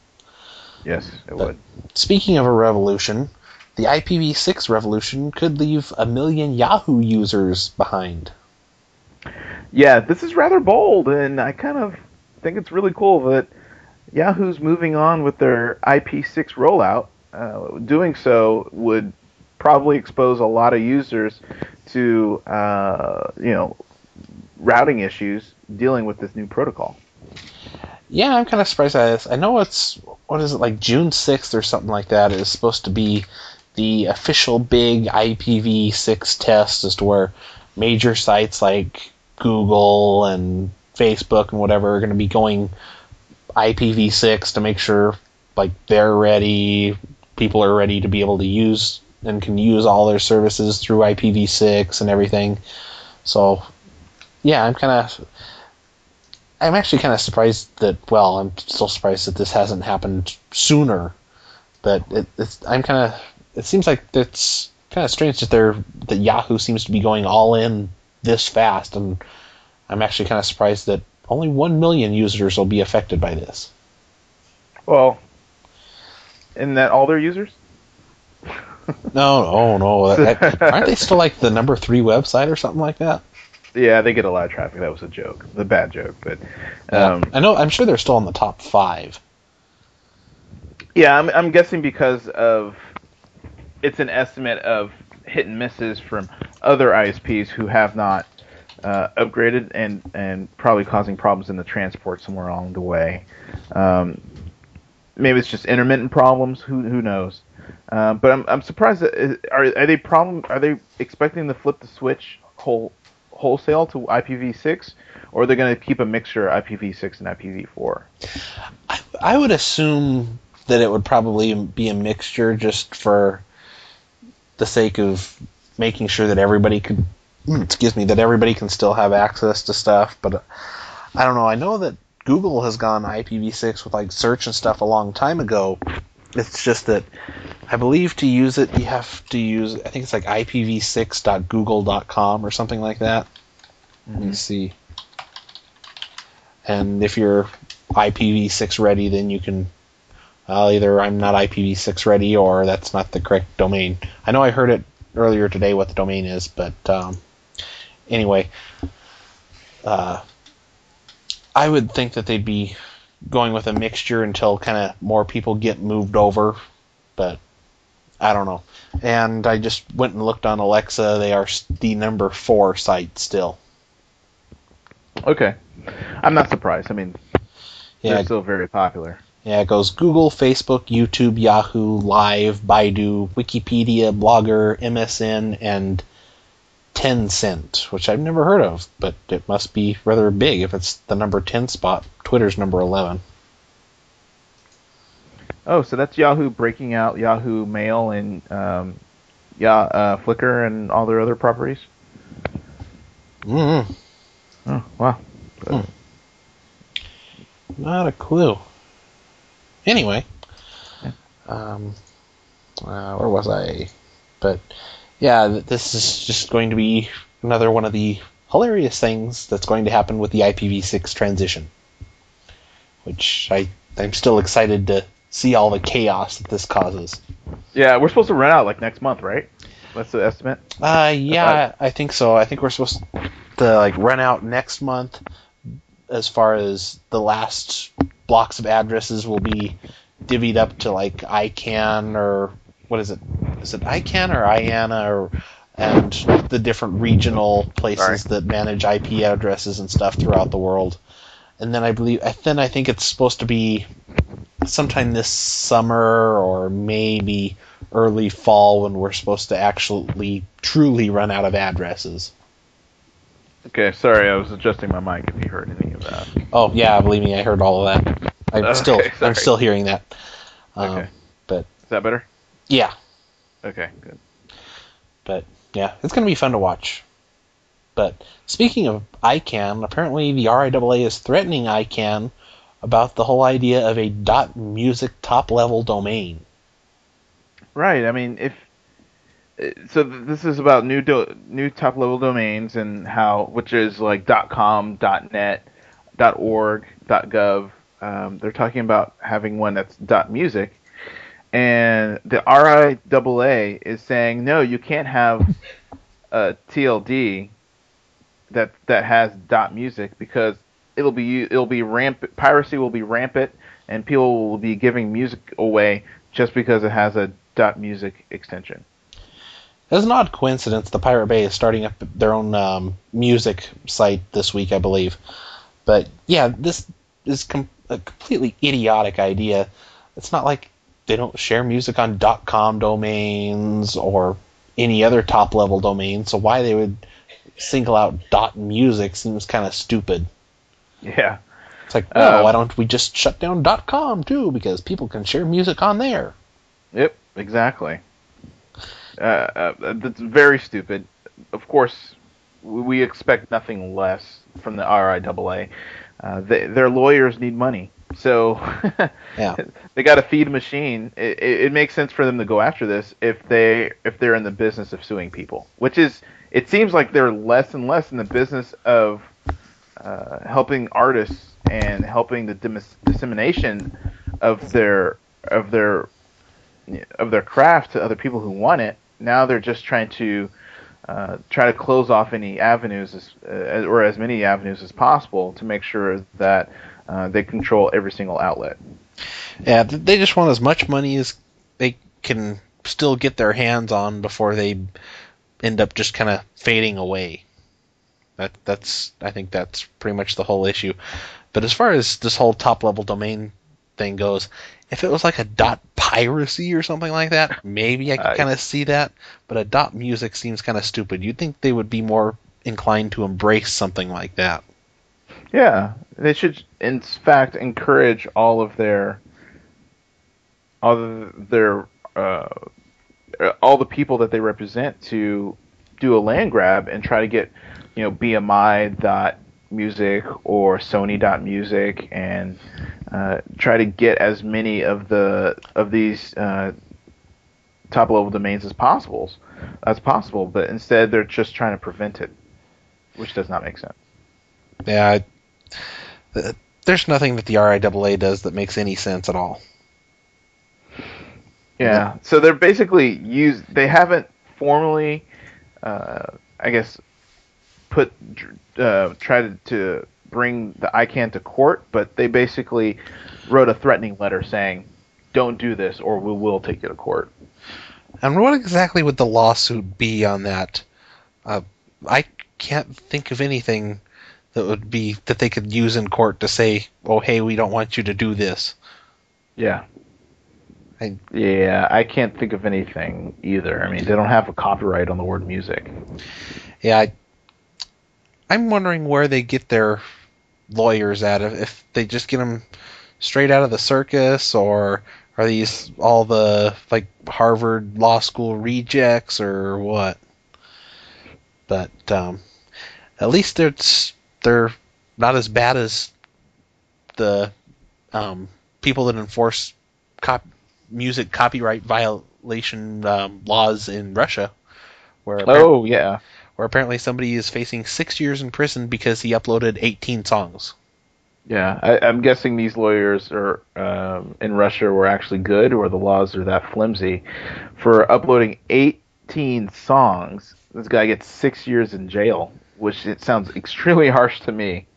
Yes, it but would. Speaking of a revolution, the IPv6 revolution could leave a million Yahoo users behind. Yeah, this is rather bold, and I kind of think it's really cool that Yahoo's moving on with their IP6 rollout. Uh, doing so would probably expose a lot of users to uh, you know routing issues dealing with this new protocol. Yeah, I'm kind of surprised by this. I know it's what is it like June 6th or something like that is supposed to be the official big IPv6 test as to where major sites like Google and Facebook and whatever are going to be going IPv6 to make sure like they're ready, people are ready to be able to use and can use all their services through IPv6 and everything. So, yeah, I'm kind of. I'm actually kind of surprised that. Well, I'm still surprised that this hasn't happened sooner. But it, it's. I'm kind of. It seems like it's kind of strange that they're that Yahoo seems to be going all in this fast, and I'm actually kind of surprised that only one million users will be affected by this. Well, isn't that all their users? no, no, no. aren't they still like the number three website or something like that? Yeah, they get a lot of traffic. That was a joke, the bad joke. But um, yeah, I know. I'm sure they're still in the top five. Yeah, I'm, I'm guessing because of it's an estimate of hit and misses from other ISPs who have not uh, upgraded and and probably causing problems in the transport somewhere along the way. Um, maybe it's just intermittent problems. Who who knows? Uh, but I'm I'm surprised. Uh, are are they problem? Are they expecting to flip the switch whole wholesale to IPv6, or are they going to keep a mixture of IPv6 and IPv4? I, I would assume that it would probably be a mixture just for the sake of making sure that everybody could hmm, excuse me that everybody can still have access to stuff but i don't know i know that google has gone ipv6 with like search and stuff a long time ago it's just that I believe to use it, you have to use, I think it's like ipv6.google.com or something like that. Let me see. And if you're IPv6 ready, then you can. Well, either I'm not IPv6 ready or that's not the correct domain. I know I heard it earlier today what the domain is, but um, anyway, uh, I would think that they'd be going with a mixture until kind of more people get moved over, but I don't know. And I just went and looked on Alexa. They are the number four site still. Okay, I'm not surprised. I mean, Yeah, they're still very popular. Yeah, it goes Google, Facebook, YouTube, Yahoo, Live, Baidu, Wikipedia, Blogger, MSN, and Tencent, which I've never heard of, but it must be rather big if it's the number 10 spot. Twitter's number 11. Oh, so that's Yahoo breaking out Yahoo Mail and um, yeah, uh, Flickr and all their other properties. mm Oh, wow. Hmm. Not a clue. Anyway, um, uh, where was I? But yeah, this is just going to be another one of the hilarious things that's going to happen with the IPv6 transition, which I I'm still excited to see all the chaos that this causes. Yeah, we're supposed to run out like next month, right? That's the estimate. Uh, yeah, I think so. I think we're supposed to like run out next month. As far as the last blocks of addresses will be divvied up to like ICANN or what is it? Is it ICANN or IANA or and the different regional places that manage IP addresses and stuff throughout the world. And then I believe, then I think it's supposed to be sometime this summer or maybe early fall when we're supposed to actually truly run out of addresses. Okay, sorry, I was adjusting my mic if you heard any of that. Oh yeah, believe me, I heard all of that. I'm Okay, still sorry. I'm still hearing that. Um, Okay. But Is that better? Yeah, Okay, good. but yeah, it's going to be fun to watch. But speaking of ICANN, apparently the RIAA is threatening ICANN about the whole idea of a dot .music top level domain. Right. I mean, if so, this is about new do- new top level domains and how, which is like dot .com, dot .net, dot .org, dot .gov. Um, they're talking about having one that's dot .music, and the RIAA is saying no, you can't have a TLD that that has dot .music because it'll be it'll be rampant piracy will be rampant and people will be giving music away just because it has a dot .music extension. As an odd coincidence, the Pirate Bay is starting up their own um, music site this week, I believe. But yeah, this is com- a completely idiotic idea. It's not like they don't share music on .com domains or any other top level domain. So why they would single out dot .music seems kind of stupid. Yeah. It's like, oh, Um, why don't we just shut down dot .com too? Because people can share music on there. Yep. Exactly. Uh, uh, that's very stupid. Of course, we we expect nothing less from the RIAA. Uh, they, their lawyers need money, so Yeah. they got to feed a machine. It, it, it makes sense for them to go after this if they if they're in the business of suing people, which is it seems like they're less and less in the business of uh, helping artists and helping the dis- dissemination of their of their of their craft to other people who want it. Now they're just trying to uh, try to close off any avenues as, uh, or as many avenues as possible to make sure that uh, they control every single outlet. Yeah, they just want as much money as they can still get their hands on before they end up just kind of fading away. That that's I think that's pretty much the whole issue. But as far as this whole top level domain thing goes, if it was like a dot piracy or something like that, maybe I could kind of see that. But a dot music seems kind of stupid. You'd think they would be more inclined to embrace something like that. Yeah, they should in fact encourage all of their all their uh, all the people that they represent to do a land grab and try to get you know BMI dot music or Sony dot music and uh, try to get as many of the of these uh, top level domains as possible, as possible. But instead, they're just trying to prevent it, which does not make sense. Yeah, there's nothing that the RIAA does that makes any sense at all. Yeah. So they're basically use. They haven't formally, uh, I guess, put uh, tried to bring the ICANN to court, but they basically wrote a threatening letter saying, "Don't do this, or we will take you to court." And what exactly would the lawsuit be on that? Uh, I can't think of anything that would be that they could use in court to say, "Oh, hey, we don't want you to do this." Yeah. I, yeah, I can't think of anything either. I mean, they don't have a copyright on the word music. Yeah, I, I'm wondering where they get their lawyers at. If, if they just get them straight out of the circus, or are these all the like Harvard Law School rejects, or what? But um, at least they're they're not as bad as the um, people that enforce cop- music copyright violation um, laws in Russia. Where oh yeah, where apparently somebody is facing six years in prison because he uploaded 18 songs. Yeah, I, am guessing these lawyers are um, in Russia were actually good, or the laws are that flimsy. For uploading 18 songs, this guy gets six years in jail, which it sounds extremely harsh to me.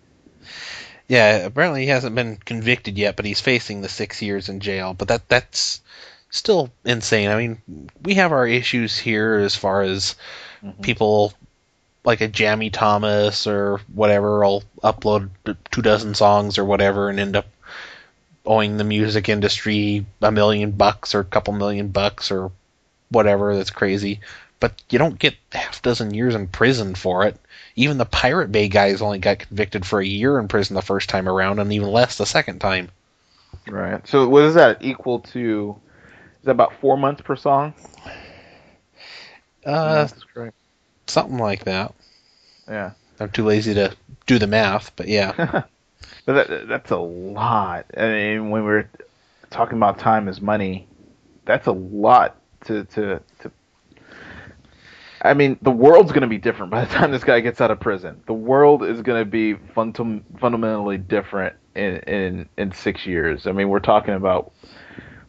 Yeah, apparently he hasn't been convicted yet, but he's facing the six years in jail. But that that's still insane. I mean, we have our issues here as far as mm-hmm. people like a Jammie Thomas or whatever will upload two dozen songs or whatever and end up owing the music industry a million bucks or a couple million bucks or whatever that's crazy. But you don't get half dozen years in prison for it. Even the Pirate Bay guys only got convicted for a year in prison the first time around, and even less the second time. Right. So what is that equal to? Is that about four months per song? Uh, something like that. Yeah. I'm too lazy to do the math, but yeah. but that, that's a lot. I mean, when we're talking about time as money, that's a lot to to to. I mean, the world's going to be different by the time this guy gets out of prison. The world is going to be fundam- fundamentally different in, in in six years. I mean, we're talking about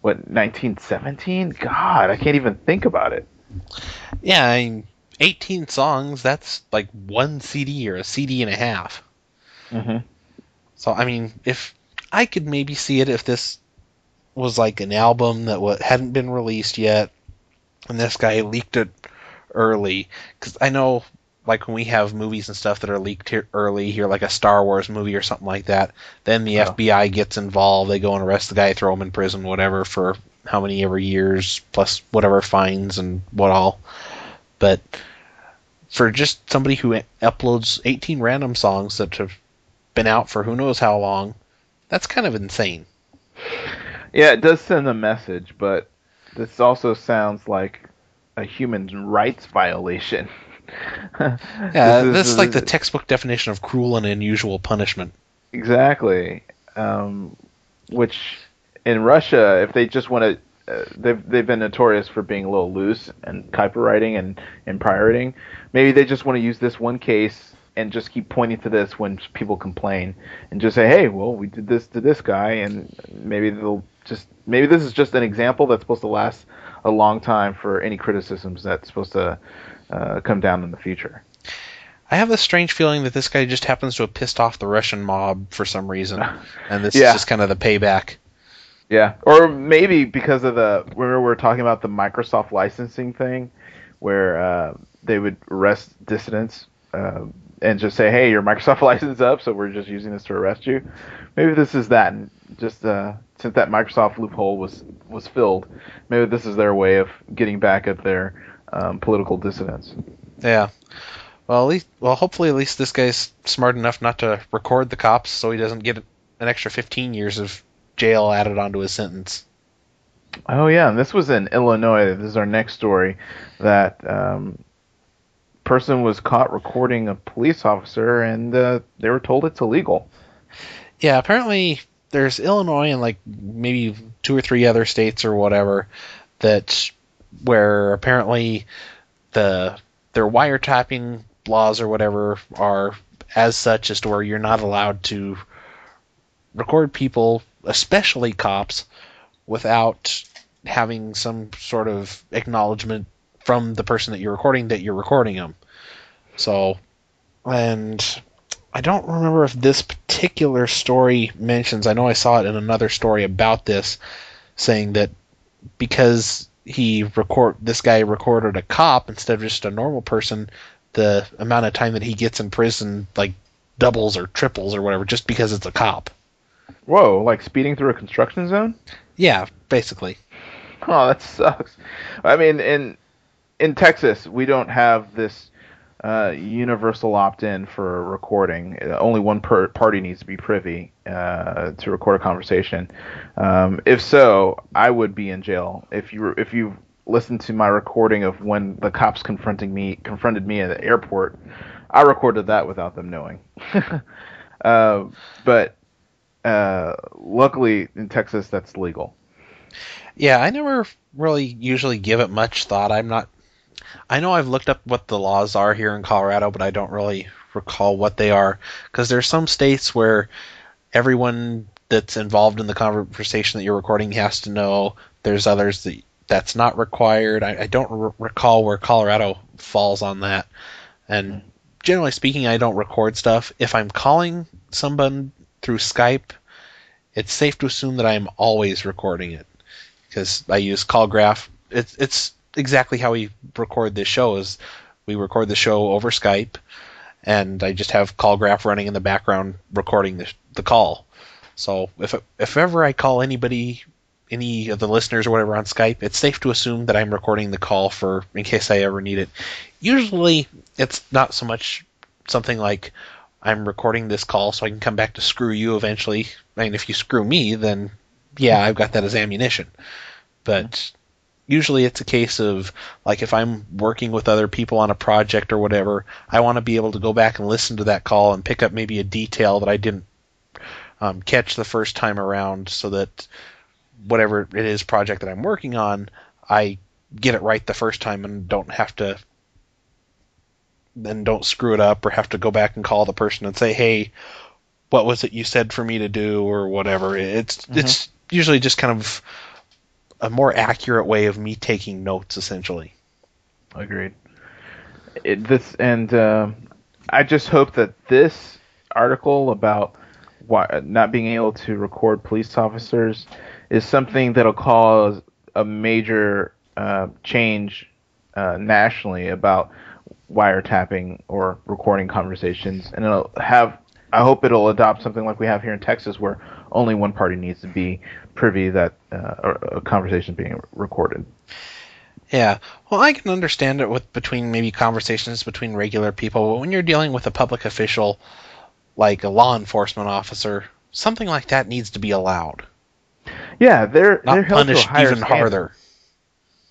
what 1917. God, I can't even think about it. Yeah, I mean, 18 songs, that's like one CD or a CD and a half. Mm-hmm. So, I mean, if I could maybe see it if this was like an album that hadn't been released yet, and this guy leaked it early. Because I know, like, when we have movies and stuff that are leaked here early, here, like a Star Wars movie or something like that, then the oh. FBI gets involved. They go and arrest the guy, throw him in prison, whatever, for how many ever years, plus whatever fines and what all. But for just somebody who uploads 18 random songs that have been out for who knows how long, that's kind of insane. Yeah, it does send a message, but this also sounds like a human rights violation. yeah, this, is, like the textbook definition of cruel and unusual punishment. Exactly. Um, which in Russia, if they just want to uh, they've they've been notorious for being a little loose and copyrighting and and pirating. Maybe they just want to use this one case and just keep pointing to this when people complain and just say, hey, well, we did this to this guy, and maybe they'll just maybe this is just an example that's supposed to last a long time for any criticisms that's supposed to uh, come down in the future. I have a strange feeling that this guy just happens to have pissed off the Russian mob for some reason, and this yeah. is just kind of the payback. Yeah, or maybe because of the where we're talking about the Microsoft licensing thing, where uh, they would arrest dissidents uh, and just say, "Hey, your Microsoft license up, so we're just using this to arrest you." Maybe this is that, and just uh, since that Microsoft loophole was was filled, maybe this is their way of getting back at their um, political dissidents. Yeah. Well, at least, well, hopefully, at least this guy's smart enough not to record the cops, so he doesn't get an extra 15 years of jail added onto his sentence. Oh yeah, and this was in Illinois. This is our next story. That um, person was caught recording a police officer, and uh, they were told it's illegal. Yeah, apparently there's Illinois and like maybe two or three other states or whatever that where apparently the their wiretapping laws or whatever are as such as to where you're not allowed to record people, especially cops, without having some sort of acknowledgement from the person that you're recording that you're recording them. So, and I don't remember if this particular story mentions. I know I saw it in another story about this, saying that because he record this guy recorded a cop instead of just a normal person, the amount of time that he gets in prison like doubles or triples or whatever just because it's a cop. Whoa, like speeding through a construction zone? Yeah, basically. Oh, that sucks. I mean, in in Texas, we don't have this uh, universal opt-in for recording. Uh, only one per- party needs to be privy uh, to record a conversation. Um, if so, I would be in jail. If you if you listened to my recording of when the cops confronting me confronted me at the airport, I recorded that without them knowing. uh, but uh, luckily in Texas, that's legal. Yeah, I never really usually give it much thought. I'm not. I know I've looked up what the laws are here in Colorado, but I don't really recall what they are because there's some states where everyone that's involved in the conversation that you're recording has to know. There's others that that's not required. I, I don't r- recall where Colorado falls on that. And hmm. generally speaking, I don't record stuff. If I'm calling someone through Skype, it's safe to assume that I'm always recording it because I use CallGraph. It's it's exactly how we record this show. Is we record the show over Skype, and I just have CallGraph running in the background recording the the call. So if if ever I call anybody, any of the listeners or whatever on Skype, it's safe to assume that I'm recording the call for in case I ever need it. Usually, it's not so much something like I'm recording this call so I can come back to screw you eventually. I mean, if you screw me, then yeah, I've got that as ammunition. But usually it's a case of like if I'm working with other people on a project or whatever, I want to be able to go back and listen to that call and pick up maybe a detail that I didn't um, catch the first time around, so that whatever it is project that I'm working on, I get it right the first time and don't have to then don't screw it up or have to go back and call the person and say, "Hey, what was it you said for me to do?" or whatever. It's mm-hmm. it's usually just kind of a more accurate way of me taking notes, essentially. Agreed. It, this and uh, I just hope that this article about why, not being able to record police officers is something that'll cause a major uh, change uh, nationally about wiretapping or recording conversations, and it'll have. I hope it'll adopt something like we have here in Texas, where only one party needs to be privy that uh, a conversation is being recorded. Yeah, well, I can understand it with between maybe conversations between regular people, but when you're dealing with a public official, like a law enforcement officer, something like that needs to be allowed. Yeah, they're not they're held punished to a higher even standard. harder.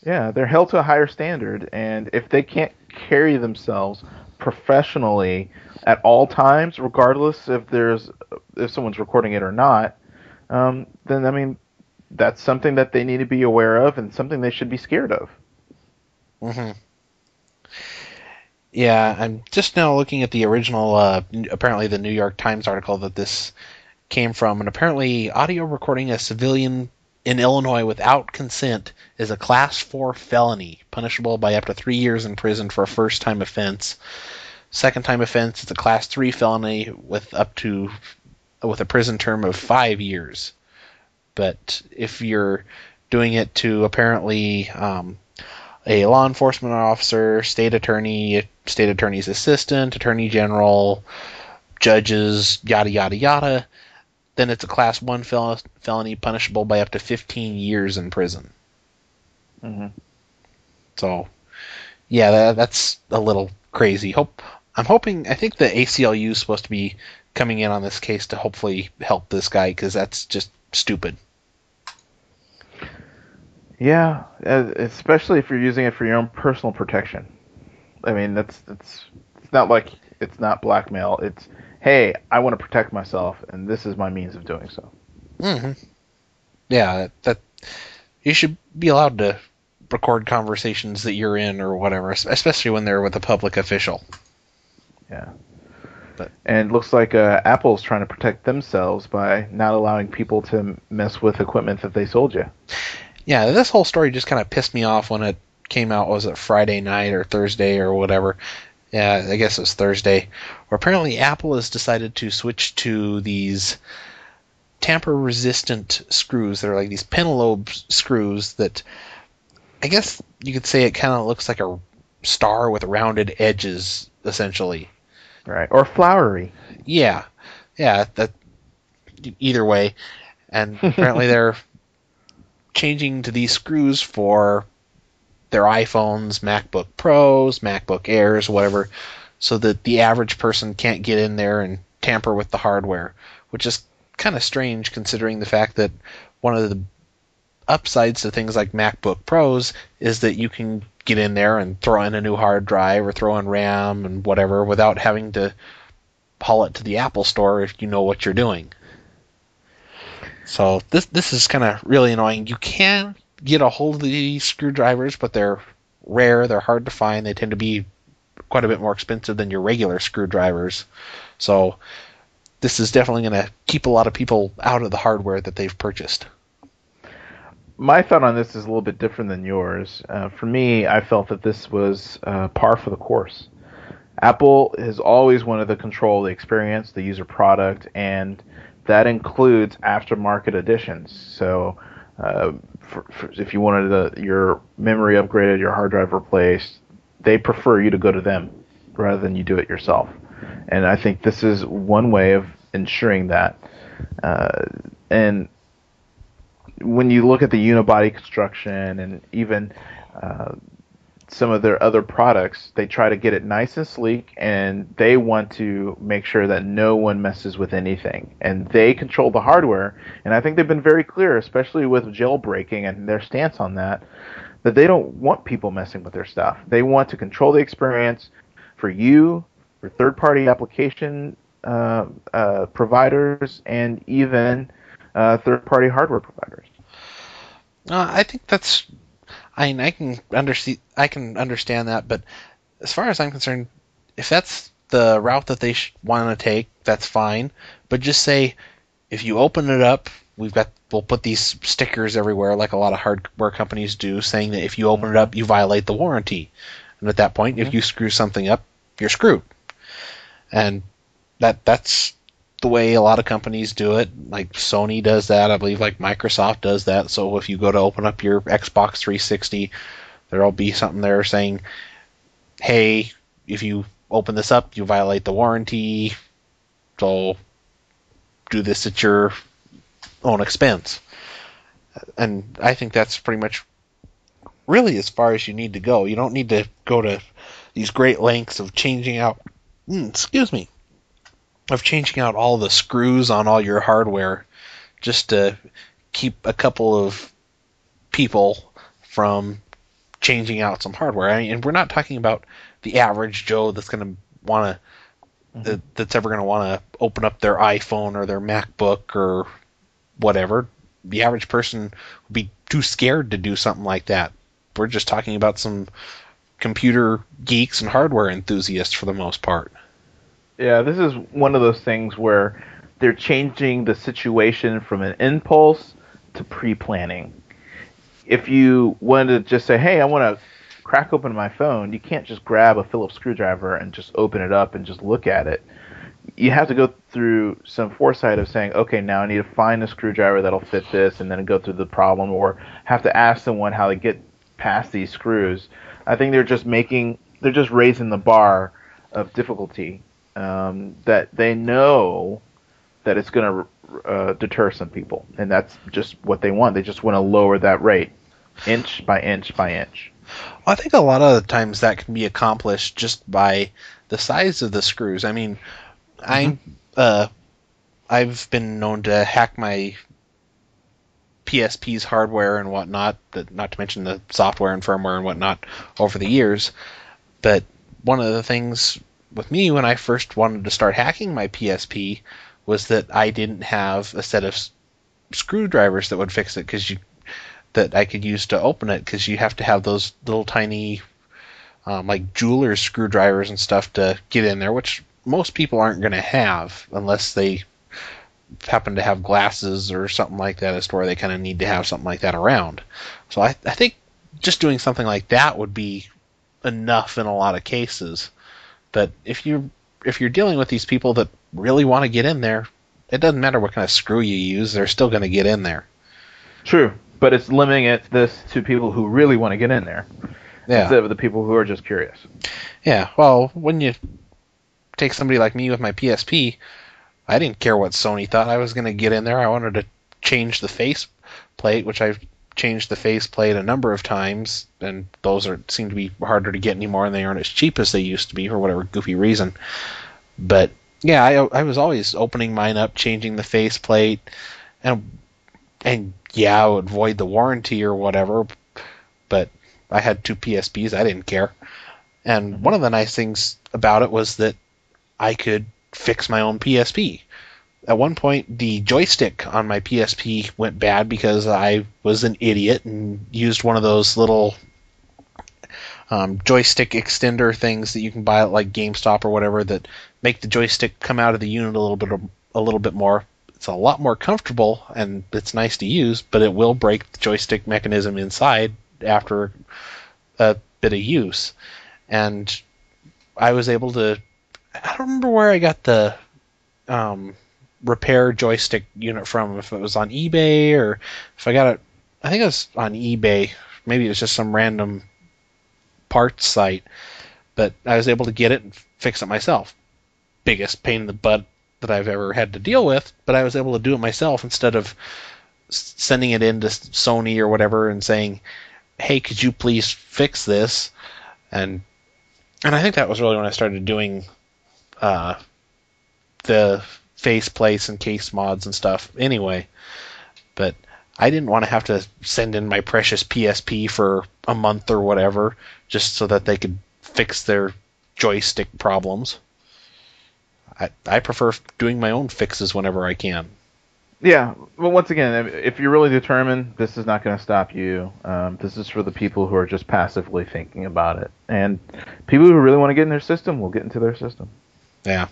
Yeah, they're held to a higher standard, and if they can't carry themselves professionally at all times, regardless if there's if someone's recording it or not, um, then I mean that's something that they need to be aware of and something they should be scared of. hmm Yeah, I'm just now looking at the original, uh, apparently the New York Times article that this came from, and apparently audio recording a civilian in Illinois without consent is a class 4 felony, punishable by up to 3 years in prison for a first time offense. Second time offense is a class 3 felony with up to with a prison term of 5 years. But if you're doing it to apparently um, a law enforcement officer, state attorney, state attorney's assistant, attorney general, judges, yada yada yada, then it's a class one fel- felony punishable by up to 15 years in prison. Mm-hmm. So, yeah, that, that's a little crazy. Hope I'm hoping. I think the ACLU is supposed to be coming in on this case to hopefully help this guy because that's just stupid. Yeah, uh, especially if you're using it for your own personal protection. I mean, that's it's it's not like it's not blackmail. It's hey, I want to protect myself, and this is my means of doing so. Mm-hmm. Yeah, that, that you should be allowed to record conversations that you're in or whatever, especially when they're with a public official. Yeah. But- and it looks like uh, Apple's trying to protect themselves by not allowing people to mess with equipment that they sold you. Yeah, this whole story just kind of pissed me off when it came out. Was it Friday night or Thursday or whatever? Yeah, I guess it was Thursday. Where apparently Apple has decided to switch to these tamper-resistant screws. They're like these pentalobe screws that I guess you could say it kind of looks like a star with rounded edges, essentially. Right. Or flowery. Yeah, yeah. That either way, and apparently they're changing to these screws for their iPhones, MacBook Pros, MacBook Airs, whatever, so that the average person can't get in there and tamper with the hardware, which is kind of strange considering the fact that one of the upsides to things like MacBook Pros is that you can get in there and throw in a new hard drive or throw in RAM and whatever without having to haul it to the Apple store if you know what you're doing. So this this is kind of really annoying. You can get a hold of these screwdrivers, but they're rare. They're hard to find. They tend to be quite a bit more expensive than your regular screwdrivers. So this is definitely going to keep a lot of people out of the hardware that they've purchased. My thought on this is a little bit different than yours. Uh, for me, I felt that this was uh, par for the course. Apple has always wanted to control the experience, the user product, and that includes aftermarket additions. So, uh, for, for, if you wanted the, your memory upgraded, your hard drive replaced, they prefer you to go to them rather than you do it yourself. And I think this is one way of ensuring that. Uh, and when you look at the unibody construction and even uh, some of their other products, they try to get it nice and sleek, and they want to make sure that no one messes with anything. And they control the hardware, and I think they've been very clear, especially with jailbreaking and their stance on that, that they don't want people messing with their stuff. They want to control the experience for you, for third-party application uh, uh, providers, and even uh, third-party hardware providers. Uh, I think that's. I mean, I can understand. I can understand that, but as far as I'm concerned, if that's the route that they sh- want to take, that's fine. But just say, if you open it up, we've got we'll put these stickers everywhere, like a lot of hardware companies do, saying that if you open it up, you violate the warranty. And at that point, mm-hmm. if you screw something up, you're screwed. And that that's the way a lot of companies do it. Like Sony does that, I believe. Like Microsoft does that. So if you go to open up your Xbox 360, there'll be something there saying, "Hey, if you open this up, you violate the warranty. So do this at your own expense." And I think that's pretty much really as far as you need to go. You don't need to go to these great lengths of changing out. Mm, excuse me of changing out all the screws on all your hardware just to keep a couple of people from changing out some hardware. I mean, and we're not talking about the average Joe that's going to want to mm-hmm. that, that's ever going to want to open up their iPhone or their MacBook or whatever. The average person would be too scared to do something like that. We're just talking about some computer geeks and hardware enthusiasts for the most part. Yeah, this is one of those things where they're changing the situation from an impulse to pre-planning. If you wanted to just say, "Hey, I want to crack open my phone," you can't just grab a Phillips screwdriver and just open it up and just look at it. You have to go through some foresight of saying, "Okay, now I need to find a screwdriver that'll fit this," and then go through the problem, or have to ask someone how to get past these screws. I think they're just making, they're just raising the bar of difficulty um, that they know that it's going to uh, deter some people, and that's just what they want. They just want to lower that rate, inch by inch by inch. I think a lot of the times that can be accomplished just by the size of the screws. I mean, mm-hmm. I uh, I've been known to hack my PSP's hardware and whatnot, not to mention the software and firmware and whatnot over the years. But one of the things with me when I first wanted to start hacking my PSP was that I didn't have a set of s- screwdrivers that would fix it because you that I could use to open it because you have to have those little tiny um, like jeweler's screwdrivers and stuff to get in there, which most people aren't going to have unless they happen to have glasses or something like that as to where they kind of need to have something like that around. So I, I think just doing something like that would be enough in a lot of cases. But if you if you're dealing with these people that really want to get in there, it doesn't matter what kind of screw you use; they're still going to get in there. True, but it's limiting it this to people who really want to get in there Yeah. instead of the people who are just curious. Yeah, well, when you take somebody like me with my PSP, I didn't care what Sony thought. I was going to get in there. I wanted to change the face plate, which I've changed the face plate a number of times, and those are seem to be harder to get anymore, and they aren't as cheap as they used to be for whatever goofy reason. But yeah, I, I was always opening mine up, changing the face plate, and and yeah, I would void the warranty or whatever. But I had two PSPs. I didn't care. And mm-hmm. one of the nice things about it was that I could fix my own PSP. At one point, the joystick on my PSP went bad because I was an idiot and used one of those little um, joystick extender things that you can buy at like GameStop or whatever that make the joystick come out of the unit a little bit a little bit more. It's a lot more comfortable and it's nice to use, but it will break the joystick mechanism inside after a bit of use. And I was able to. I don't remember where I got the um, repair joystick unit from. If it was on eBay or if I got it, I think it was on eBay. Maybe it was just some random parts site. But I was able to get it and fix it myself. Biggest pain in the butt that I've ever had to deal with, but I was able to do it myself instead of sending it in to Sony or whatever and saying, "Hey, could you please fix this?" and and I think that was really when I started doing uh, the face plates and case mods and stuff. Anyway, but I didn't want to have to send in my precious PSP for a month or whatever just so that they could fix their joystick problems. I I prefer doing my own fixes whenever I can. Yeah, well, once again, if- if you're really determined, this is not going to stop you. Um, this is for the people who are just passively thinking about it, and people who really want to get in their system will get into their system. Yeah.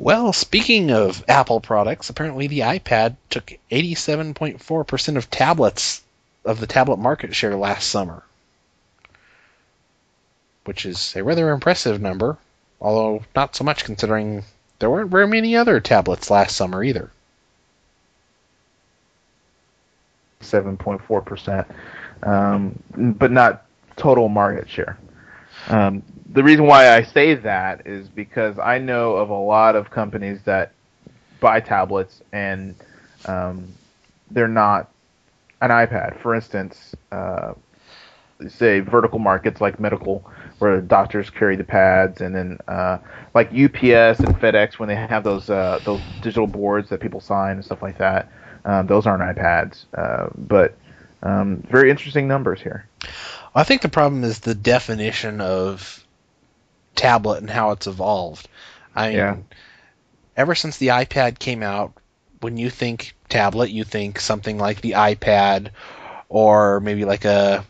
Well, speaking of Apple products, apparently the iPad took 87.4% of tablets of the tablet market share last summer, which is a rather impressive number, although not so much considering there weren't very many other tablets last summer either. Seven point four percent, um, but not total market share. Um, the reason why I say that is because I know of a lot of companies that buy tablets and um, they're not an iPad. For instance, uh, say vertical markets like medical, where doctors carry the pads, and then uh, like UPS and FedEx when they have those uh, those digital boards that people sign and stuff like that. Um, those aren't iPads, uh, but um, very interesting numbers here. I think the problem is the definition of tablet and how it's evolved. I mean, Yeah. ever since the iPad came out, when you think tablet, you think something like the iPad, or maybe like a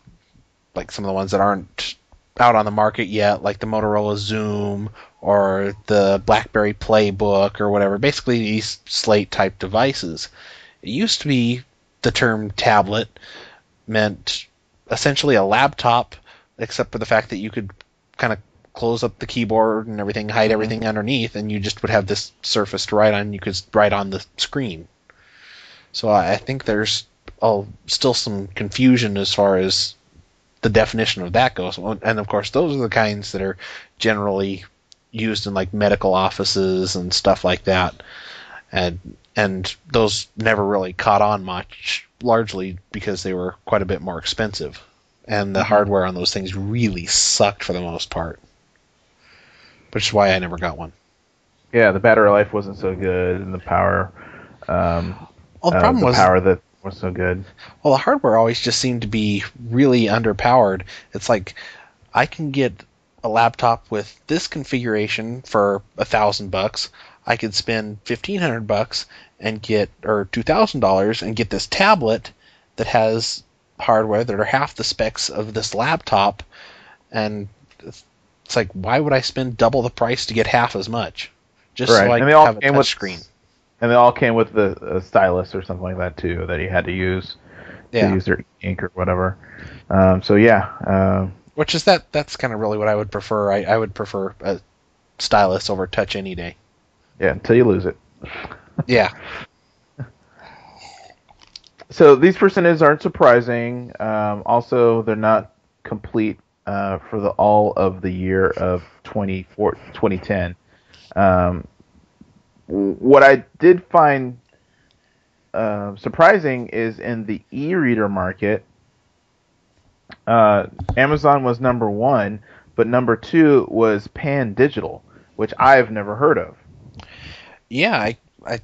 like some of the ones that aren't out on the market yet, like the Motorola Xoom or the BlackBerry Playbook or whatever. Basically, these slate type devices. It used to be the term tablet meant essentially a laptop, except for the fact that you could kind of close up the keyboard and everything, hide mm-hmm. everything underneath, and you just would have this surface to write on. You could write on the screen. So I I think there's oh, still some confusion as far as the definition of that goes. And of course, those are the kinds that are generally used in like medical offices and stuff like that. And and those never really caught on much, largely because they were quite a bit more expensive. And the mm-hmm. hardware on those things really sucked for the most part. Which is why I never got one. Yeah, the battery life wasn't so good, and the power, um, Well, the uh, problem the was power that was so good. Well, the hardware always just seemed to be really underpowered. It's like I can get a laptop with this configuration for a thousand bucks. I could spend fifteen hundred bucks and get or two thousand dollars and get this tablet that has hardware that are half the specs of this laptop, and it's like, why would I spend double the price to get half as much? Just Right. so I And they all have a touch with- screen. And they all came with the a stylus or something like that too that he had to use to use their ink or whatever. Um, so yeah, um, which is that. That's kind of really what I would prefer. I, I would prefer a stylus over touch any day. yeah, until you lose it. Yeah, So these percentages aren't surprising. Um, also, they're not complete uh, for the all of the year of 24 2010. Um, what I did find uh, surprising is in the e-reader market, uh, Amazon was number one, but number two was Pandigital, which I've never heard of. yeah. I I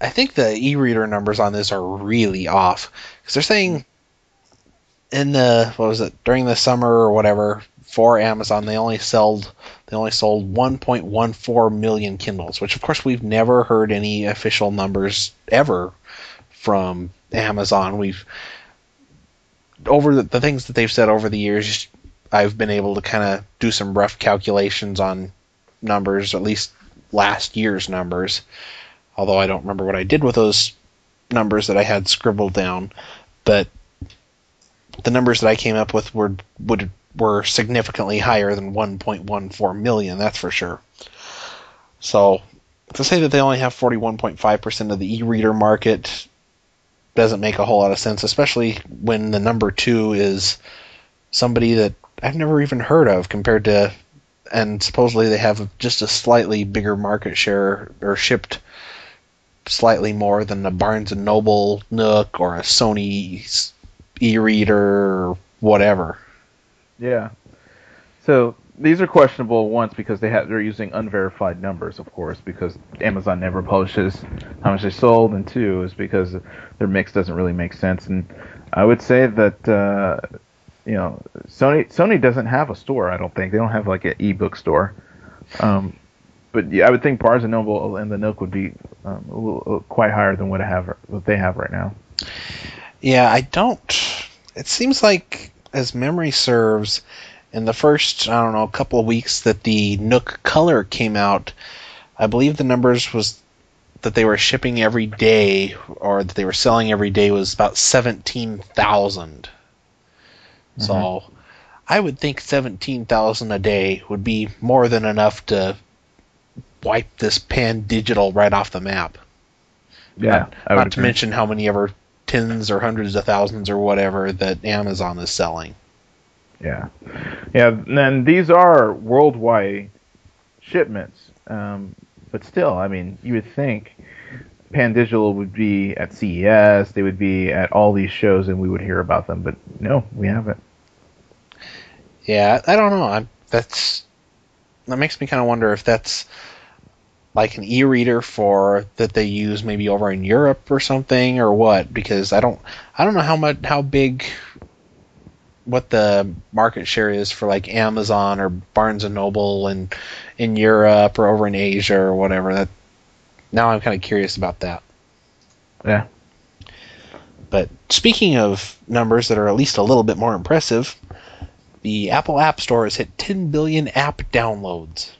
I think the e-reader numbers on this are really off because they're saying in the what was it during the summer or whatever for Amazon they only sold they only sold 1.14 million Kindles, which of course we've never heard any official numbers ever from Amazon. We've over the, the things that they've said over the years. I've been able to kind of do some rough calculations on numbers, at least last year's numbers. Although I don't remember what I did with those numbers that I had scribbled down, but the numbers that I came up with were would were significantly higher than 1.14 million. That's for sure. So to say that they only have 41.5% of the e-reader market doesn't make a whole lot of sense, especially when the number two is somebody that I've never even heard of compared to, and supposedly they have just a slightly bigger market share or shipped slightly more than a Barnes and Noble Nook or a Sony e-reader or whatever. Yeah. So these are questionable ones because they have they're using unverified numbers, of course, because Amazon never publishes how much they sold, and two is because their mix doesn't really make sense. And I would say that uh, you know Sony Sony doesn't have a store. I don't think they don't have like an ebook store. Um, but yeah, I would think Barnes and Noble and the Nook would be um, a little, quite higher than what I have what they have right now. Yeah, I don't. It seems like, as memory serves, in the first I don't know couple of weeks that the Nook Color came out, I believe the numbers was that they were shipping every day or that they were selling every day was about seventeen thousand. Mm-hmm. So, I would think seventeen thousand a day would be more than enough to wipe this Pandigital right off the map. Yeah, Not, I would not to mention how many ever tens or hundreds of thousands or whatever that Amazon is selling. Yeah, yeah. And then these are worldwide shipments, um, but still, I mean, you would think Pandigital would be at CES, they would be at all these shows, and we would hear about them. But no, we haven't. Yeah, I don't know. I'm, that's that makes me kind of wonder if that's like an e-reader for that they use maybe over in Europe or something or what because I don't I don't know how much how big what the market share is for like Amazon or Barnes and Noble and in Europe or over in Asia or whatever that now I'm kind of curious about that. Yeah. But speaking of numbers that are at least a little bit more impressive, the Apple App Store has hit 10 billion app downloads.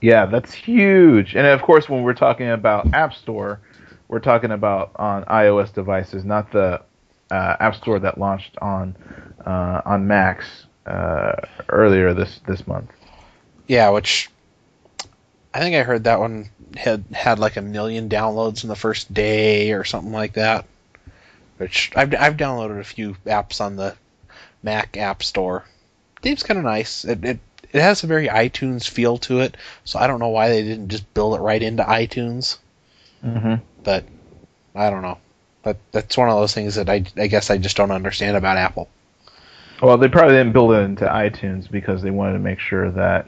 Yeah, that's huge. And of course, when we're talking about App Store, we're talking about on iOS devices, not the uh, App Store that launched on uh, on Macs uh, earlier this this month. Yeah, which I think I heard that one had had like a million downloads in the first day or something like that. Which I've I've downloaded a few apps on the Mac App Store. Game's kind of nice. It, it it has a very iTunes feel to it, so I don't know why they didn't just build it right into iTunes. Mm-hmm. But I don't know. That that's one of those things that I I guess I just don't understand about Apple. Well, they probably didn't build it into iTunes because they wanted to make sure that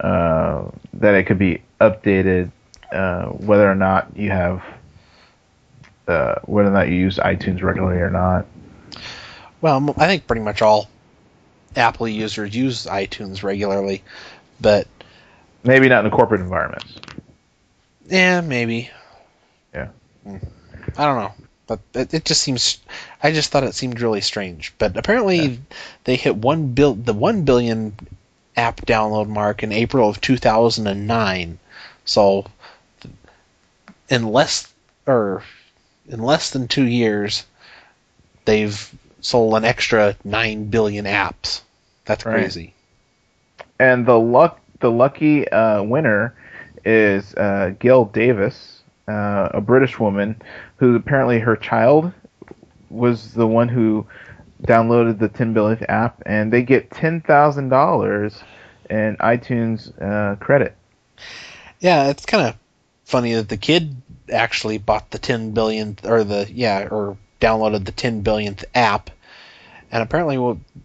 uh, that it could be updated, uh, whether or not you have uh, whether or not you use iTunes regularly or not. Well, I think pretty much all Apple users use iTunes regularly, but Maybe not in a corporate environment. yeah, maybe. Yeah. Mm. I don't know. but it, it just seems. I just thought it seemed really strange. But apparently, they hit one bill the one billion app download mark in April of 2009. So, in less or in less than two years, they've sold an extra nine billion apps. That's Right. crazy. And the luck, the lucky uh, winner is uh, Gail Davies, uh, a British woman who apparently her child was the one who downloaded the 10 billionth app, and they get ten thousand dollars in iTunes uh, credit. Yeah, it's kind of funny that the kid actually bought the 10 billion or the yeah or downloaded the 10 billionth app, and apparently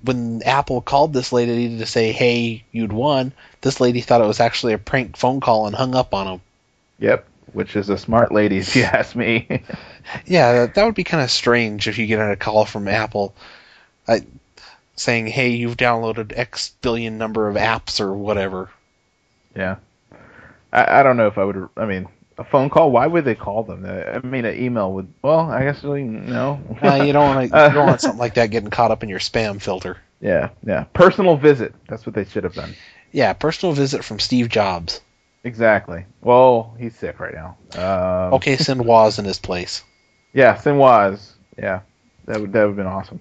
when Apple called this lady to say, "Hey, you'd won," this lady thought it was actually a prank phone call and hung up on him. Yep, which is a smart lady, if you ask me. Yeah, that, that would be kind of strange if you get a call from Apple, uh, saying, "Hey, you've downloaded X billion number of apps or whatever." yeah, I, I don't know if I would. I mean, a phone call. Why would they call them? Uh, I mean, an email would. Well, I guess really no. Uh, you don't want to. You don't want something like that getting caught up in your spam filter. Yeah, yeah. Personal visit. That's what they should have done. Yeah, personal visit from Steve Jobs. Exactly. Well, he's sick right now. Um, Okay, send Woz in his place. Yeah, Send Woz. Yeah, that would that would have been awesome.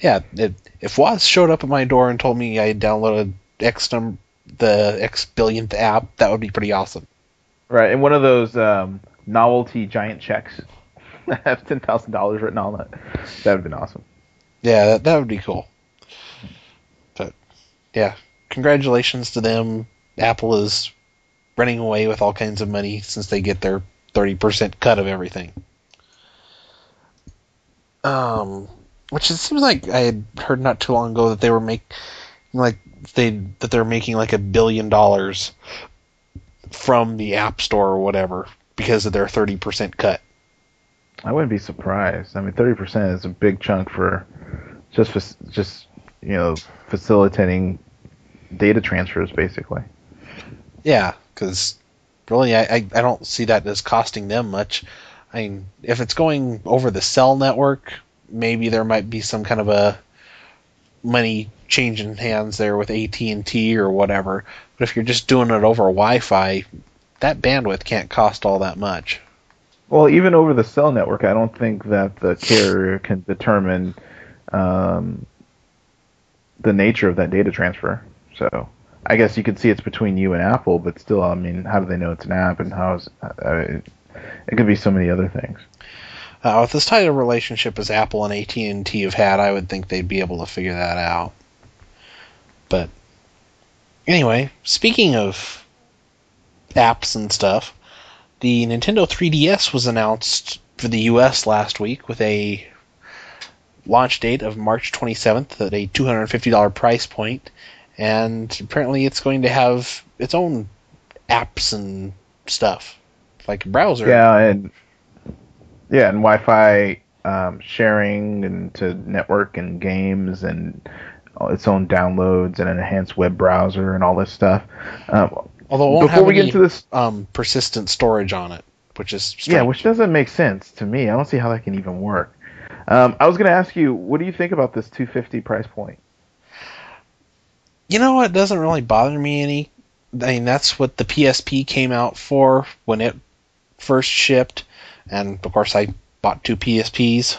Yeah, it, if Woz showed up at my door and told me I had downloaded X num the X billionth app, that would be pretty awesome. Right, and one of those um, novelty giant checks that have ten thousand dollars written on it. That would have been awesome. Yeah, that, that would be cool. But yeah, congratulations to them. Apple is running away with all kinds of money since they get their thirty percent cut of everything. Um, which it seems like I had heard not too long ago that they were make like they that they're making like a billion dollars from the App Store or whatever because of their thirty percent cut. I wouldn't be surprised. I mean, thirty percent is a big chunk for just just you know facilitating data transfers, basically. Yeah, because really, I, I, I don't see that as costing them much. I mean, if it's going over the cell network, maybe there might be some kind of a money changing hands there with AT and T or whatever. But if you're just doing it over Wi-Fi, that bandwidth can't cost all that much. Well, even over the cell network, I don't think that the carrier can determine um, the nature of that data transfer. So I guess you could see it's between you and Apple, but still, I mean, how do they know it's an app, and how is uh, it could be so many other things. Uh, with as tight a relationship as Apple and AT and T have had, I would think they'd be able to figure that out. But anyway, speaking of apps and stuff, the Nintendo 3DS was announced for the US last week with a launch date of March 27th at a $250 price point, and apparently it's going to have its own apps and stuff, like a browser. Yeah, and yeah, and Wi-Fi um, sharing and to network and games and its own downloads and an enhanced web browser and all this stuff. Um, Although before have we get into this, um, persistent storage on it, which is strange. yeah, which doesn't make sense to me. I don't see how that can even work. Um, I was going to ask you, what do you think about this 250 price point? you know it doesn't really bother me any. I mean, that's what the PSP came out for when it first shipped, and of course I bought two PSPs,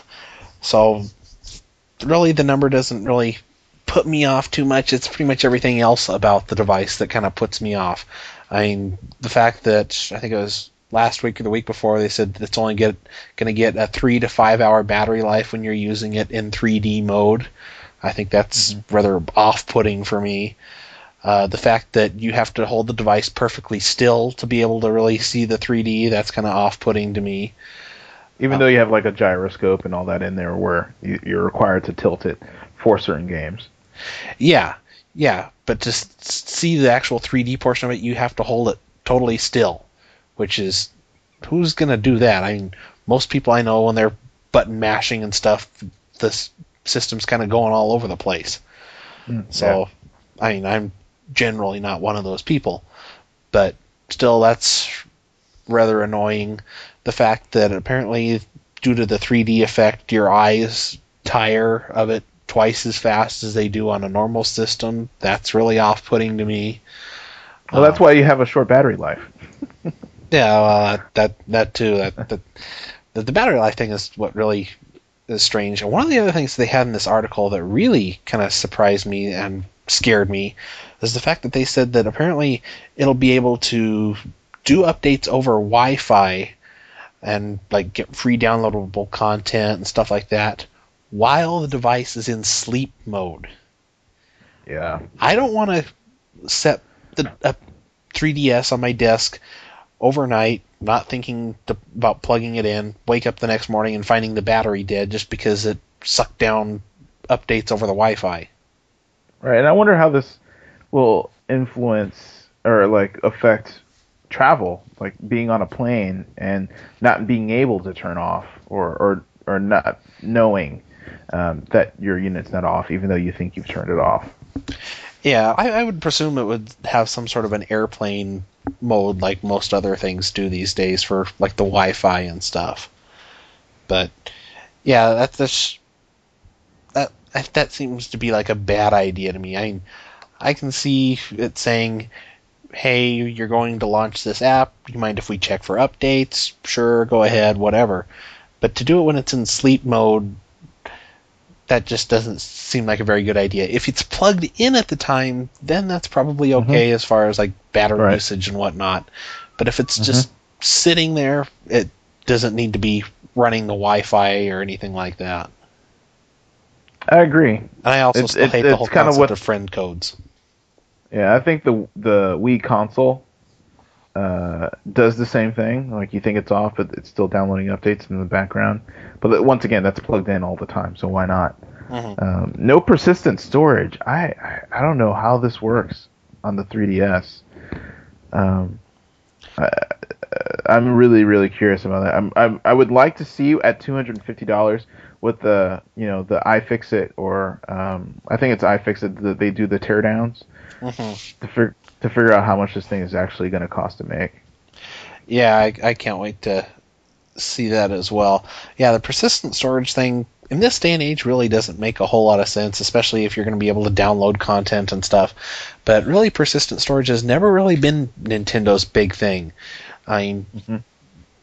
so really the number doesn't really put me off too much. It's pretty much everything else about the device that kind of puts me off. I mean, the fact that I think it was last week or the week before they said that it's only get going to get a three to five hour battery life when you're using it in 3D mode. I think that's rather off-putting for me. Uh, the fact that you have to hold the device perfectly still to be able to really see the 3D, that's kind of off-putting to me. Even though you have like a gyroscope and all that in there, where you, you're required to tilt it for certain games. Yeah, yeah, but to see the actual 3D portion of it, you have to hold it totally still, which is who's gonna do that? I mean, most people I know when they're button mashing and stuff, the system's kind of going all over the place. Hmm, so, I mean, I'm generally not one of those people, but still, that's rather annoying. The fact that apparently due to the 3D effect, your eyes tire of it twice as fast as they do on a normal system. That's really off-putting to me. Well, that's uh, why you have a short battery life. Yeah, well, uh, that that too. That, that the, the battery life thing is what really is strange. And one of the other things they had in this article that really kind of surprised me and scared me is the fact that they said that apparently it'll be able to do updates over Wi-Fi and like get free downloadable content and stuff like that while the device is in sleep mode. Yeah. I don't want to set the a 3DS on my desk overnight, not thinking to, about plugging it in, wake up the next morning and finding the battery dead just because it sucked down updates over the Wi-Fi. Right, and I wonder how this will influence or like affect travel, like being on a plane and not being able to turn off or or, or not knowing um, that your unit's not off, even though you think you've turned it off. Yeah, I, I would presume it would have some sort of an airplane mode like most other things do these days for like the Wi-Fi and stuff. But yeah, that's that's that that seems to be like a bad idea to me. I I can see it saying, "Hey, you're going to launch this app. You mind if we check for updates?" Sure, go ahead, whatever. But to do it when it's in sleep mode, that just doesn't seem like a very good idea. If it's plugged in at the time, then that's probably mm-hmm. okay as far as like battery Right. usage and whatnot. But if it's mm-hmm. just sitting there, it doesn't need to be running the Wi-Fi or anything like that. I agree. And I also It's- still it's- hate the whole concept what- of friend codes. Yeah, I think the the Wii console uh, does the same thing. Like you think it's off, but it's still downloading updates in the background. But once again, that's plugged in all the time, so why not? Mhm. Um, no persistent storage. I, I don't know how this works on the 3DS. Um, I, I'm really really curious about that. I'm, I'm I would like to see you at 250 dollars with the you know the iFixit or um, I think it's iFixit that they do the teardowns Mhm. to to figure out how much this thing is actually going to cost to make. Yeah, I, I can't wait to see that as well. Yeah, the persistent storage thing in this day and age really doesn't make a whole lot of sense, especially if you're going to be able to download content and stuff. But really, persistent storage has never really been Nintendo's big thing. I mean, Mhm.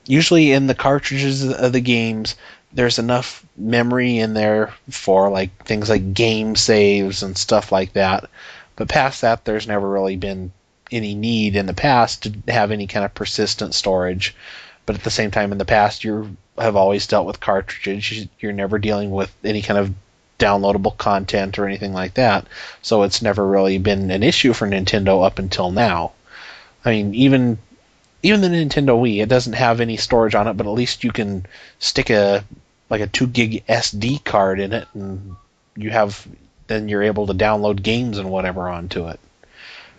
usually in the cartridges of the games, there's enough memory in there for like things like game saves and stuff like that. But past that, there's never really been any need in the past to have any kind of persistent storage. But at the same time, in the past, you have always dealt with cartridges. You're never dealing with any kind of downloadable content or anything like that. So it's never really been an issue for Nintendo up until now. I mean, even even the Nintendo Wii, it doesn't have any storage on it, but at least you can stick a like a two gig SD card in it, and you have then you're able to download games and whatever onto it.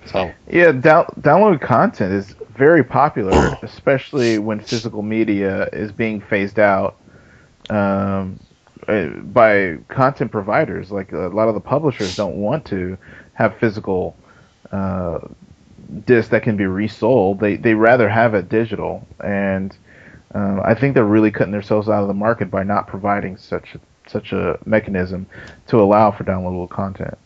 So Yeah, down, download content is very popular, especially when physical media is being phased out um, uh, by content providers. Like a lot of the publishers don't want to have physical uh, discs that can be resold. They they rather have it digital, and um, I think they're really cutting themselves out of the market by not providing such a, such a mechanism to allow for downloadable content.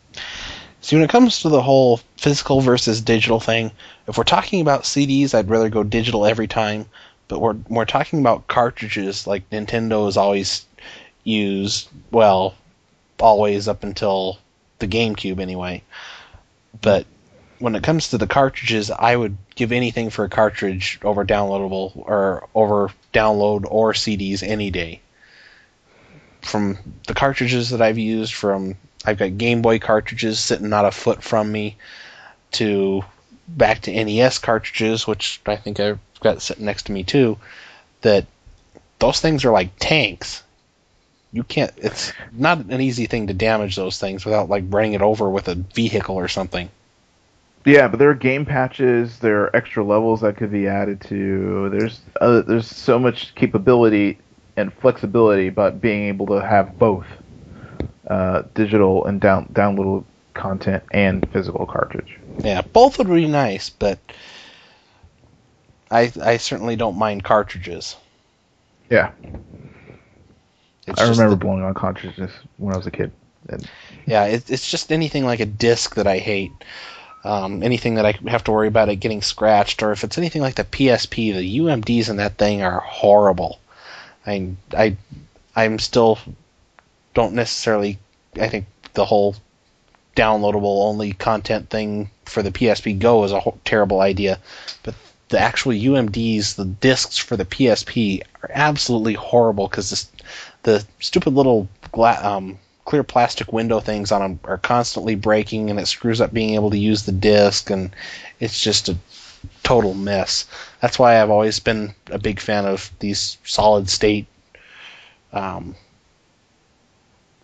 See, when it comes to the whole physical versus digital thing, if we're talking about CDs, I'd rather go digital every time. But we're we're talking about cartridges, like Nintendo has always used. Well, always up until the GameCube, anyway. But when it comes to the cartridges, I would give anything for a cartridge over downloadable or over download or CDs any day. From the cartridges that I've used, from I've got Game Boy cartridges sitting not a foot from me, to back to NES cartridges, which I think I've got sitting next to me too. That those things are like tanks. You can't. It's not an easy thing to damage those things without like running it over with a vehicle or something. Yeah, but there are game patches. There are extra levels that could be added to. There's uh, there's so much capability and flexibility but being able to have both uh, digital and down downloadable content and physical cartridge. Yeah, both would be nice, but I I certainly don't mind cartridges. Yeah. It's I remember the- blowing on cartridges when I was a kid. And yeah, it, it's just anything like a disc that I hate. Um, anything that I have to worry about it getting scratched, or if it's anything like the PSP, the UMDs in that thing are horrible. I, I, I'm still don't necessarily. I think the whole downloadable only content thing for the PSP Go is a ho- terrible idea, but the actual UMDs, the discs for the PSP, are absolutely horrible because the, the stupid little gla- um, clear plastic window things on them are constantly breaking, and it screws up being able to use the disc, and it's just a total mess. That's why I've always been a big fan of these solid state um,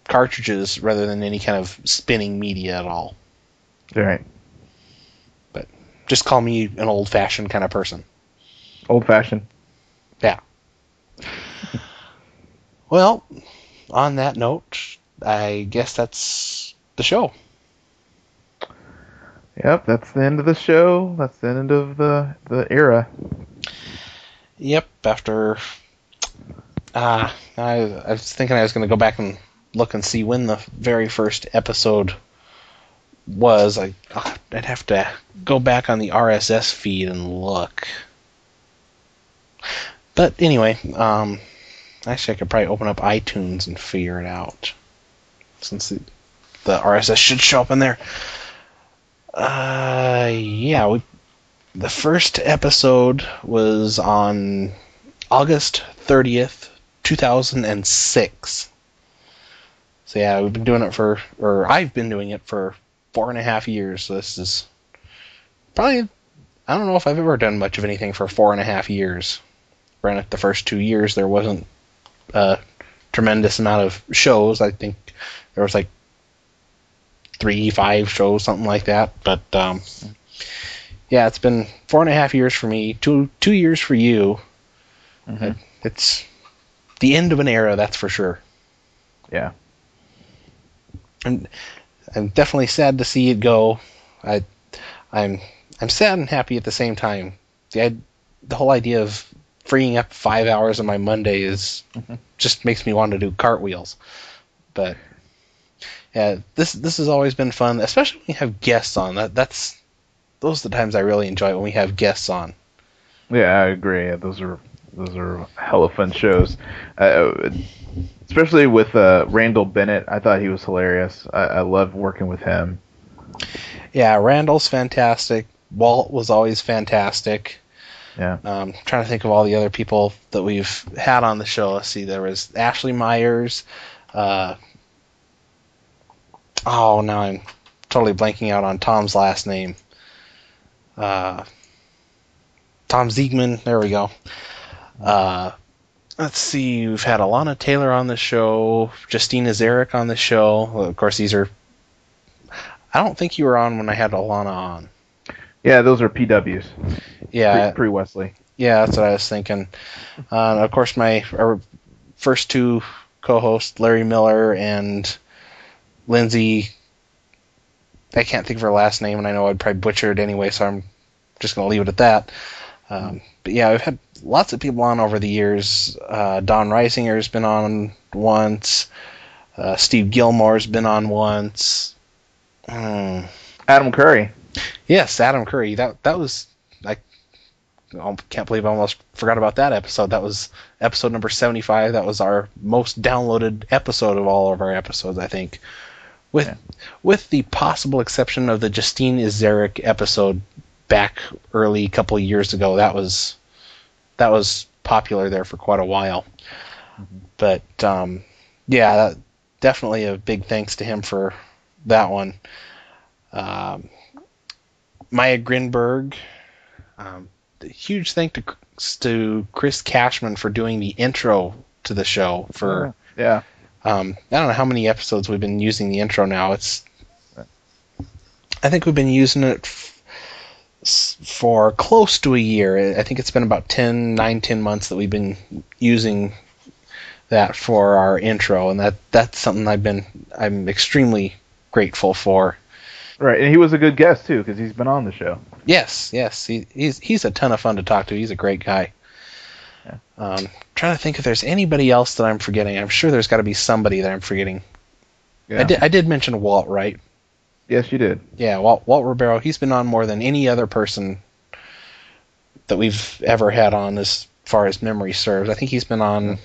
cartridges rather than any kind of spinning media at all. right, But Just call me an old fashioned kind of person. old fashioned. Yeah. well, on that note, I guess that's the show. Yep, that's the end of the show. That's the end of the the era. Yep. After, uh, I, I was thinking I was going to go back and look and see when the very first episode was. I, I'd have to go back on the RSS feed and look. But anyway, um, actually, I could probably open up iTunes and figure it out, since the, the RSS should show up in there. Uh, yeah, we the first episode was on August 30th, 2006. So yeah, we've been doing it for, or I've been doing it for four and a half years. So this is probably, I don't know if I've ever done much of anything for four and a half years. Granted, the first two years there wasn't a tremendous amount of shows. I think there was like three, five shows, something like that. But um, yeah, it's been four and a half years for me, two two years for you. Mhm. It's the end of an era, that's for sure. Yeah. I'm I'm definitely sad to see it go. I I'm I'm sad and happy at the same time. The i- the whole idea of freeing up five hours of my Monday is just makes me want to do cartwheels. But yeah, this this has always been fun, especially when we have guests on. That that's those are the times I really enjoy when we have guests on. Yeah, I agree. Yeah, those are those are hella fun shows. Uh, especially with uh, Randall Bennett, I thought he was hilarious. I, I love working with him. Yeah, Randall's fantastic. Walt was always fantastic. Yeah. Um, trying to think of all the other people that we've had on the show. Let's see, there was Ashley Myers. Uh, oh, now I'm totally blanking out on Tom's last name. Uh, Tom Ziegman. There we go. Uh, let's see. We've had Alana Taylor on the show. Justine Ezarik on the show. Well, of course, these are. I don't think you were on when I had Alana on. Yeah, those are PWs. Yeah, Pre, Wesley. Yeah, that's what I was thinking. Uh, of course, my our first two co-hosts, Larry Miller and Lindsay. I can't think of her last name, and I know I'd probably butcher it anyway, so I'm just going to leave it at that. Um, but yeah, I've had lots of people on over the years. Uh, Don Reisinger's been on once. Uh, Steve Gillmor's been on once. Hmm. Adam Curry. Yes, Adam Curry. That that was I I can't believe I almost forgot about that episode. That was episode number 75. That was our most downloaded episode of all of our episodes, I think. With Yeah. with the possible exception of the Justine Ezarik episode back early couple of years ago. That was that was popular there for quite a while. But um, yeah, that, definitely a big thanks to him for that one. Um, Maya Grinberg. Um, huge thank to to Chris Cashman for doing the intro to the show. For Yeah. Um, I don't know how many episodes we've been using the intro now. It's I think we've been using it f- for close to a year. I think it's been about 10, 9, 10 months that we've been using that for our intro, and that that's something I've been I'm extremely grateful for. Right, and he was a good guest too because he's been on the show. Yes, yes, he, he's he's a ton of fun to talk to. He's a great guy. Yeah. Um, trying to think if there's anybody else that I'm forgetting. I'm sure there's got to be somebody that I'm forgetting. Yeah. I did. I did mention Walt, right? Yes, you did. Yeah, Walt, Walt Ribeiro. He's been on more than any other person that we've ever had on, as far as memory serves. I think he's been on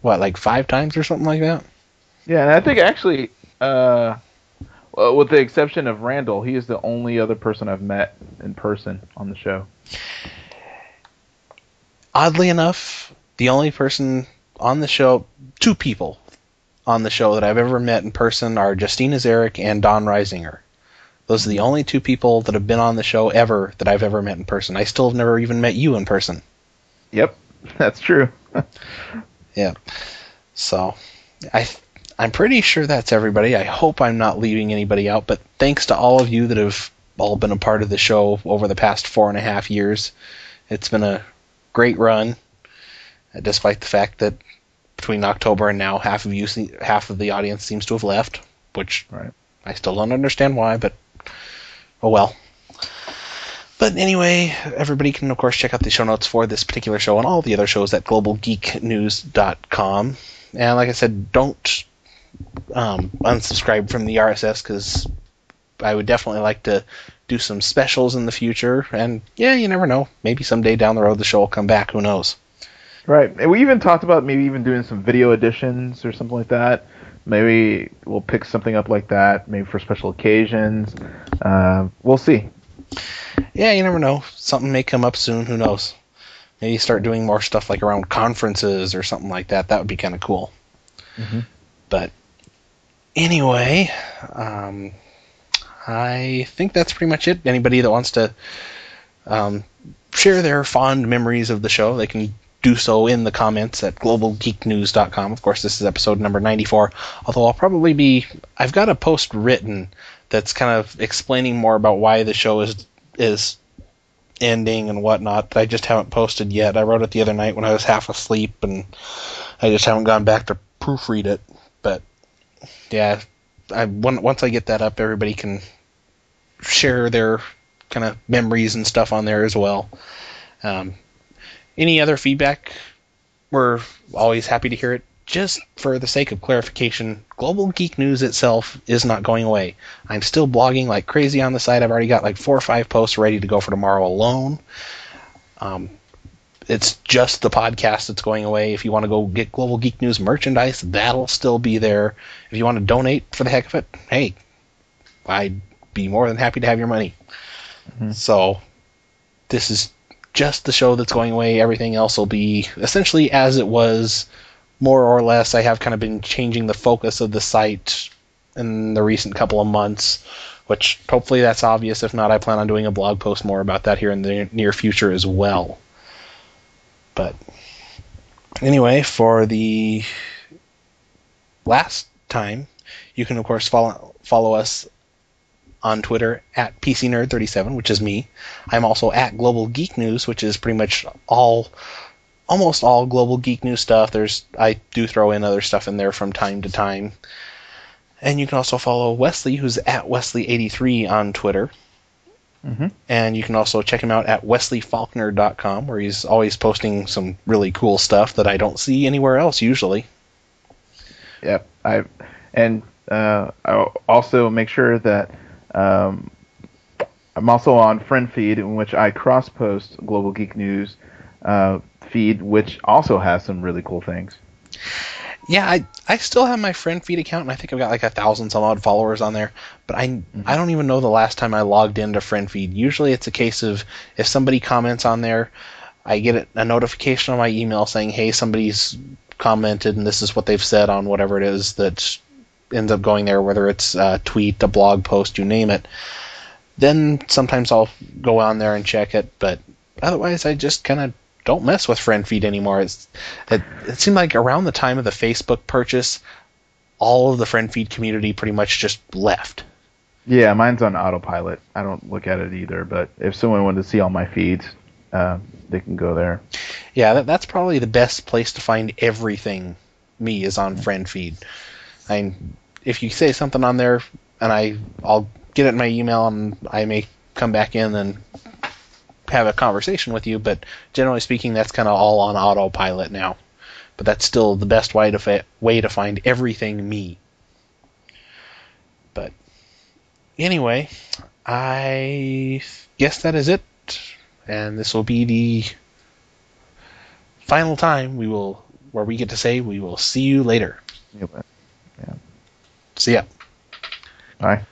what, like five times or something like that. Yeah, and I think actually, uh, with the exception of Randall, he is the only other person I've met in person on the show. Oddly enough, the only person on the show, two people on the show that I've ever met in person are Justine Ezarik and Don Reisinger. Those are the only two people that have been on the show ever that I've ever met in person. I still have never even met you in person. Yep, that's true. Yeah. So, I I'm pretty sure that's everybody. I hope I'm not leaving anybody out, but thanks to all of you that have all been a part of the show over the past four and a half years. It's been a great run, uh, despite the fact that between October and now, half of you, se- half of the audience seems to have left, which Right. I still don't understand why, but oh well. But anyway, everybody can of course check out the show notes for this particular show and all the other shows at globalgeeknews.com. And like I said, don't um, unsubscribe from the RSS because I would definitely like to do some specials in the future. And yeah, you never know. Maybe someday down the road the show will come back. Who knows? Right. And we even talked about maybe even doing some video editions or something like that. Maybe we'll pick something up like that, maybe for special occasions. Uh, we'll see. Yeah, you never know. Something may come up soon. Who knows? Maybe start doing more stuff like around conferences or something like that. That would be kind of cool. Mhm. But anyway, um, I think that's pretty much it. Anybody that wants to um, share their fond memories of the show, they can do so in the comments at globalgeeknews.com. Of course, this is episode number 94. Although I'll probably be, I've got a post written that's kind of explaining more about why the show is is ending and whatnot that I just haven't posted yet. I wrote it the other night when I was half asleep, and I just haven't gone back to proofread it. But yeah, I once I get that up, everybody can share their kind of memories and stuff on there as well. Um, any other feedback? We're always happy to hear it. Just for the sake of clarification, Global Geek News itself is not going away. I'm still blogging like crazy on the site. I've already got like four or five posts ready to go for tomorrow alone. Um, it's just the podcast that's going away. If you want to go get Global Geek News merchandise, that'll still be there. If you want to donate for the heck of it, hey, I'd be more than happy to have your money. Mm-hmm. So, this is just the show that's going away. Everything else will be essentially as it was, more or less. I have kind of been changing the focus of the site in the recent couple of months, which hopefully that's obvious. If not, I plan on doing a blog post more about that here in the near future as well. But anyway, for the last time, you can of course follow follow us on Twitter at PCNerd37, which is me. I'm also at Global Geek News, which is pretty much all, almost all Global Geek News stuff. There's I do throw in other stuff in there from time to time. And you can also follow Wesley, who's at Wesley83 on Twitter. Mm-hmm. And you can also check him out at wesleyfaulkner.com, where he's always posting some really cool stuff that I don't see anywhere else usually. Yep. I and uh, I'll also make sure that um, I'm also on Friend Feed, in which I cross post Global Geek News uh, feed, which also has some really cool things. Yeah, I I still have my friend feed account, and I think I've got like a thousand some odd followers on there. But I mm-hmm. I don't even know the last time I logged into friend feed. Usually, it's a case of if somebody comments on there, I get a notification on my email saying, "Hey, somebody's commented, and this is what they've said on whatever it is that ends up going there, whether it's a tweet, a blog post, you name it." Then sometimes I'll go on there and check it, but otherwise, I just kind of don't mess with friend feed anymore. It's it, it seemed like around the time of the Facebook purchase, all of the friend feed community pretty much just left. Yeah, mine's on autopilot. I don't look at it either, but if someone wanted to see all my feeds, uh, they can go there. Yeah, that, that's probably the best place to find everything. Me is on friend feed. I if you say something on there, and I I'll get it in my email, and I may come back in and have a conversation with you. But generally speaking, that's kind of all on autopilot now. But that's still the best way to way to find everything me. But anyway, I guess that is it, and this will be the final time we will where we get to say we will see you later. Yeah, but- See ya. Bye.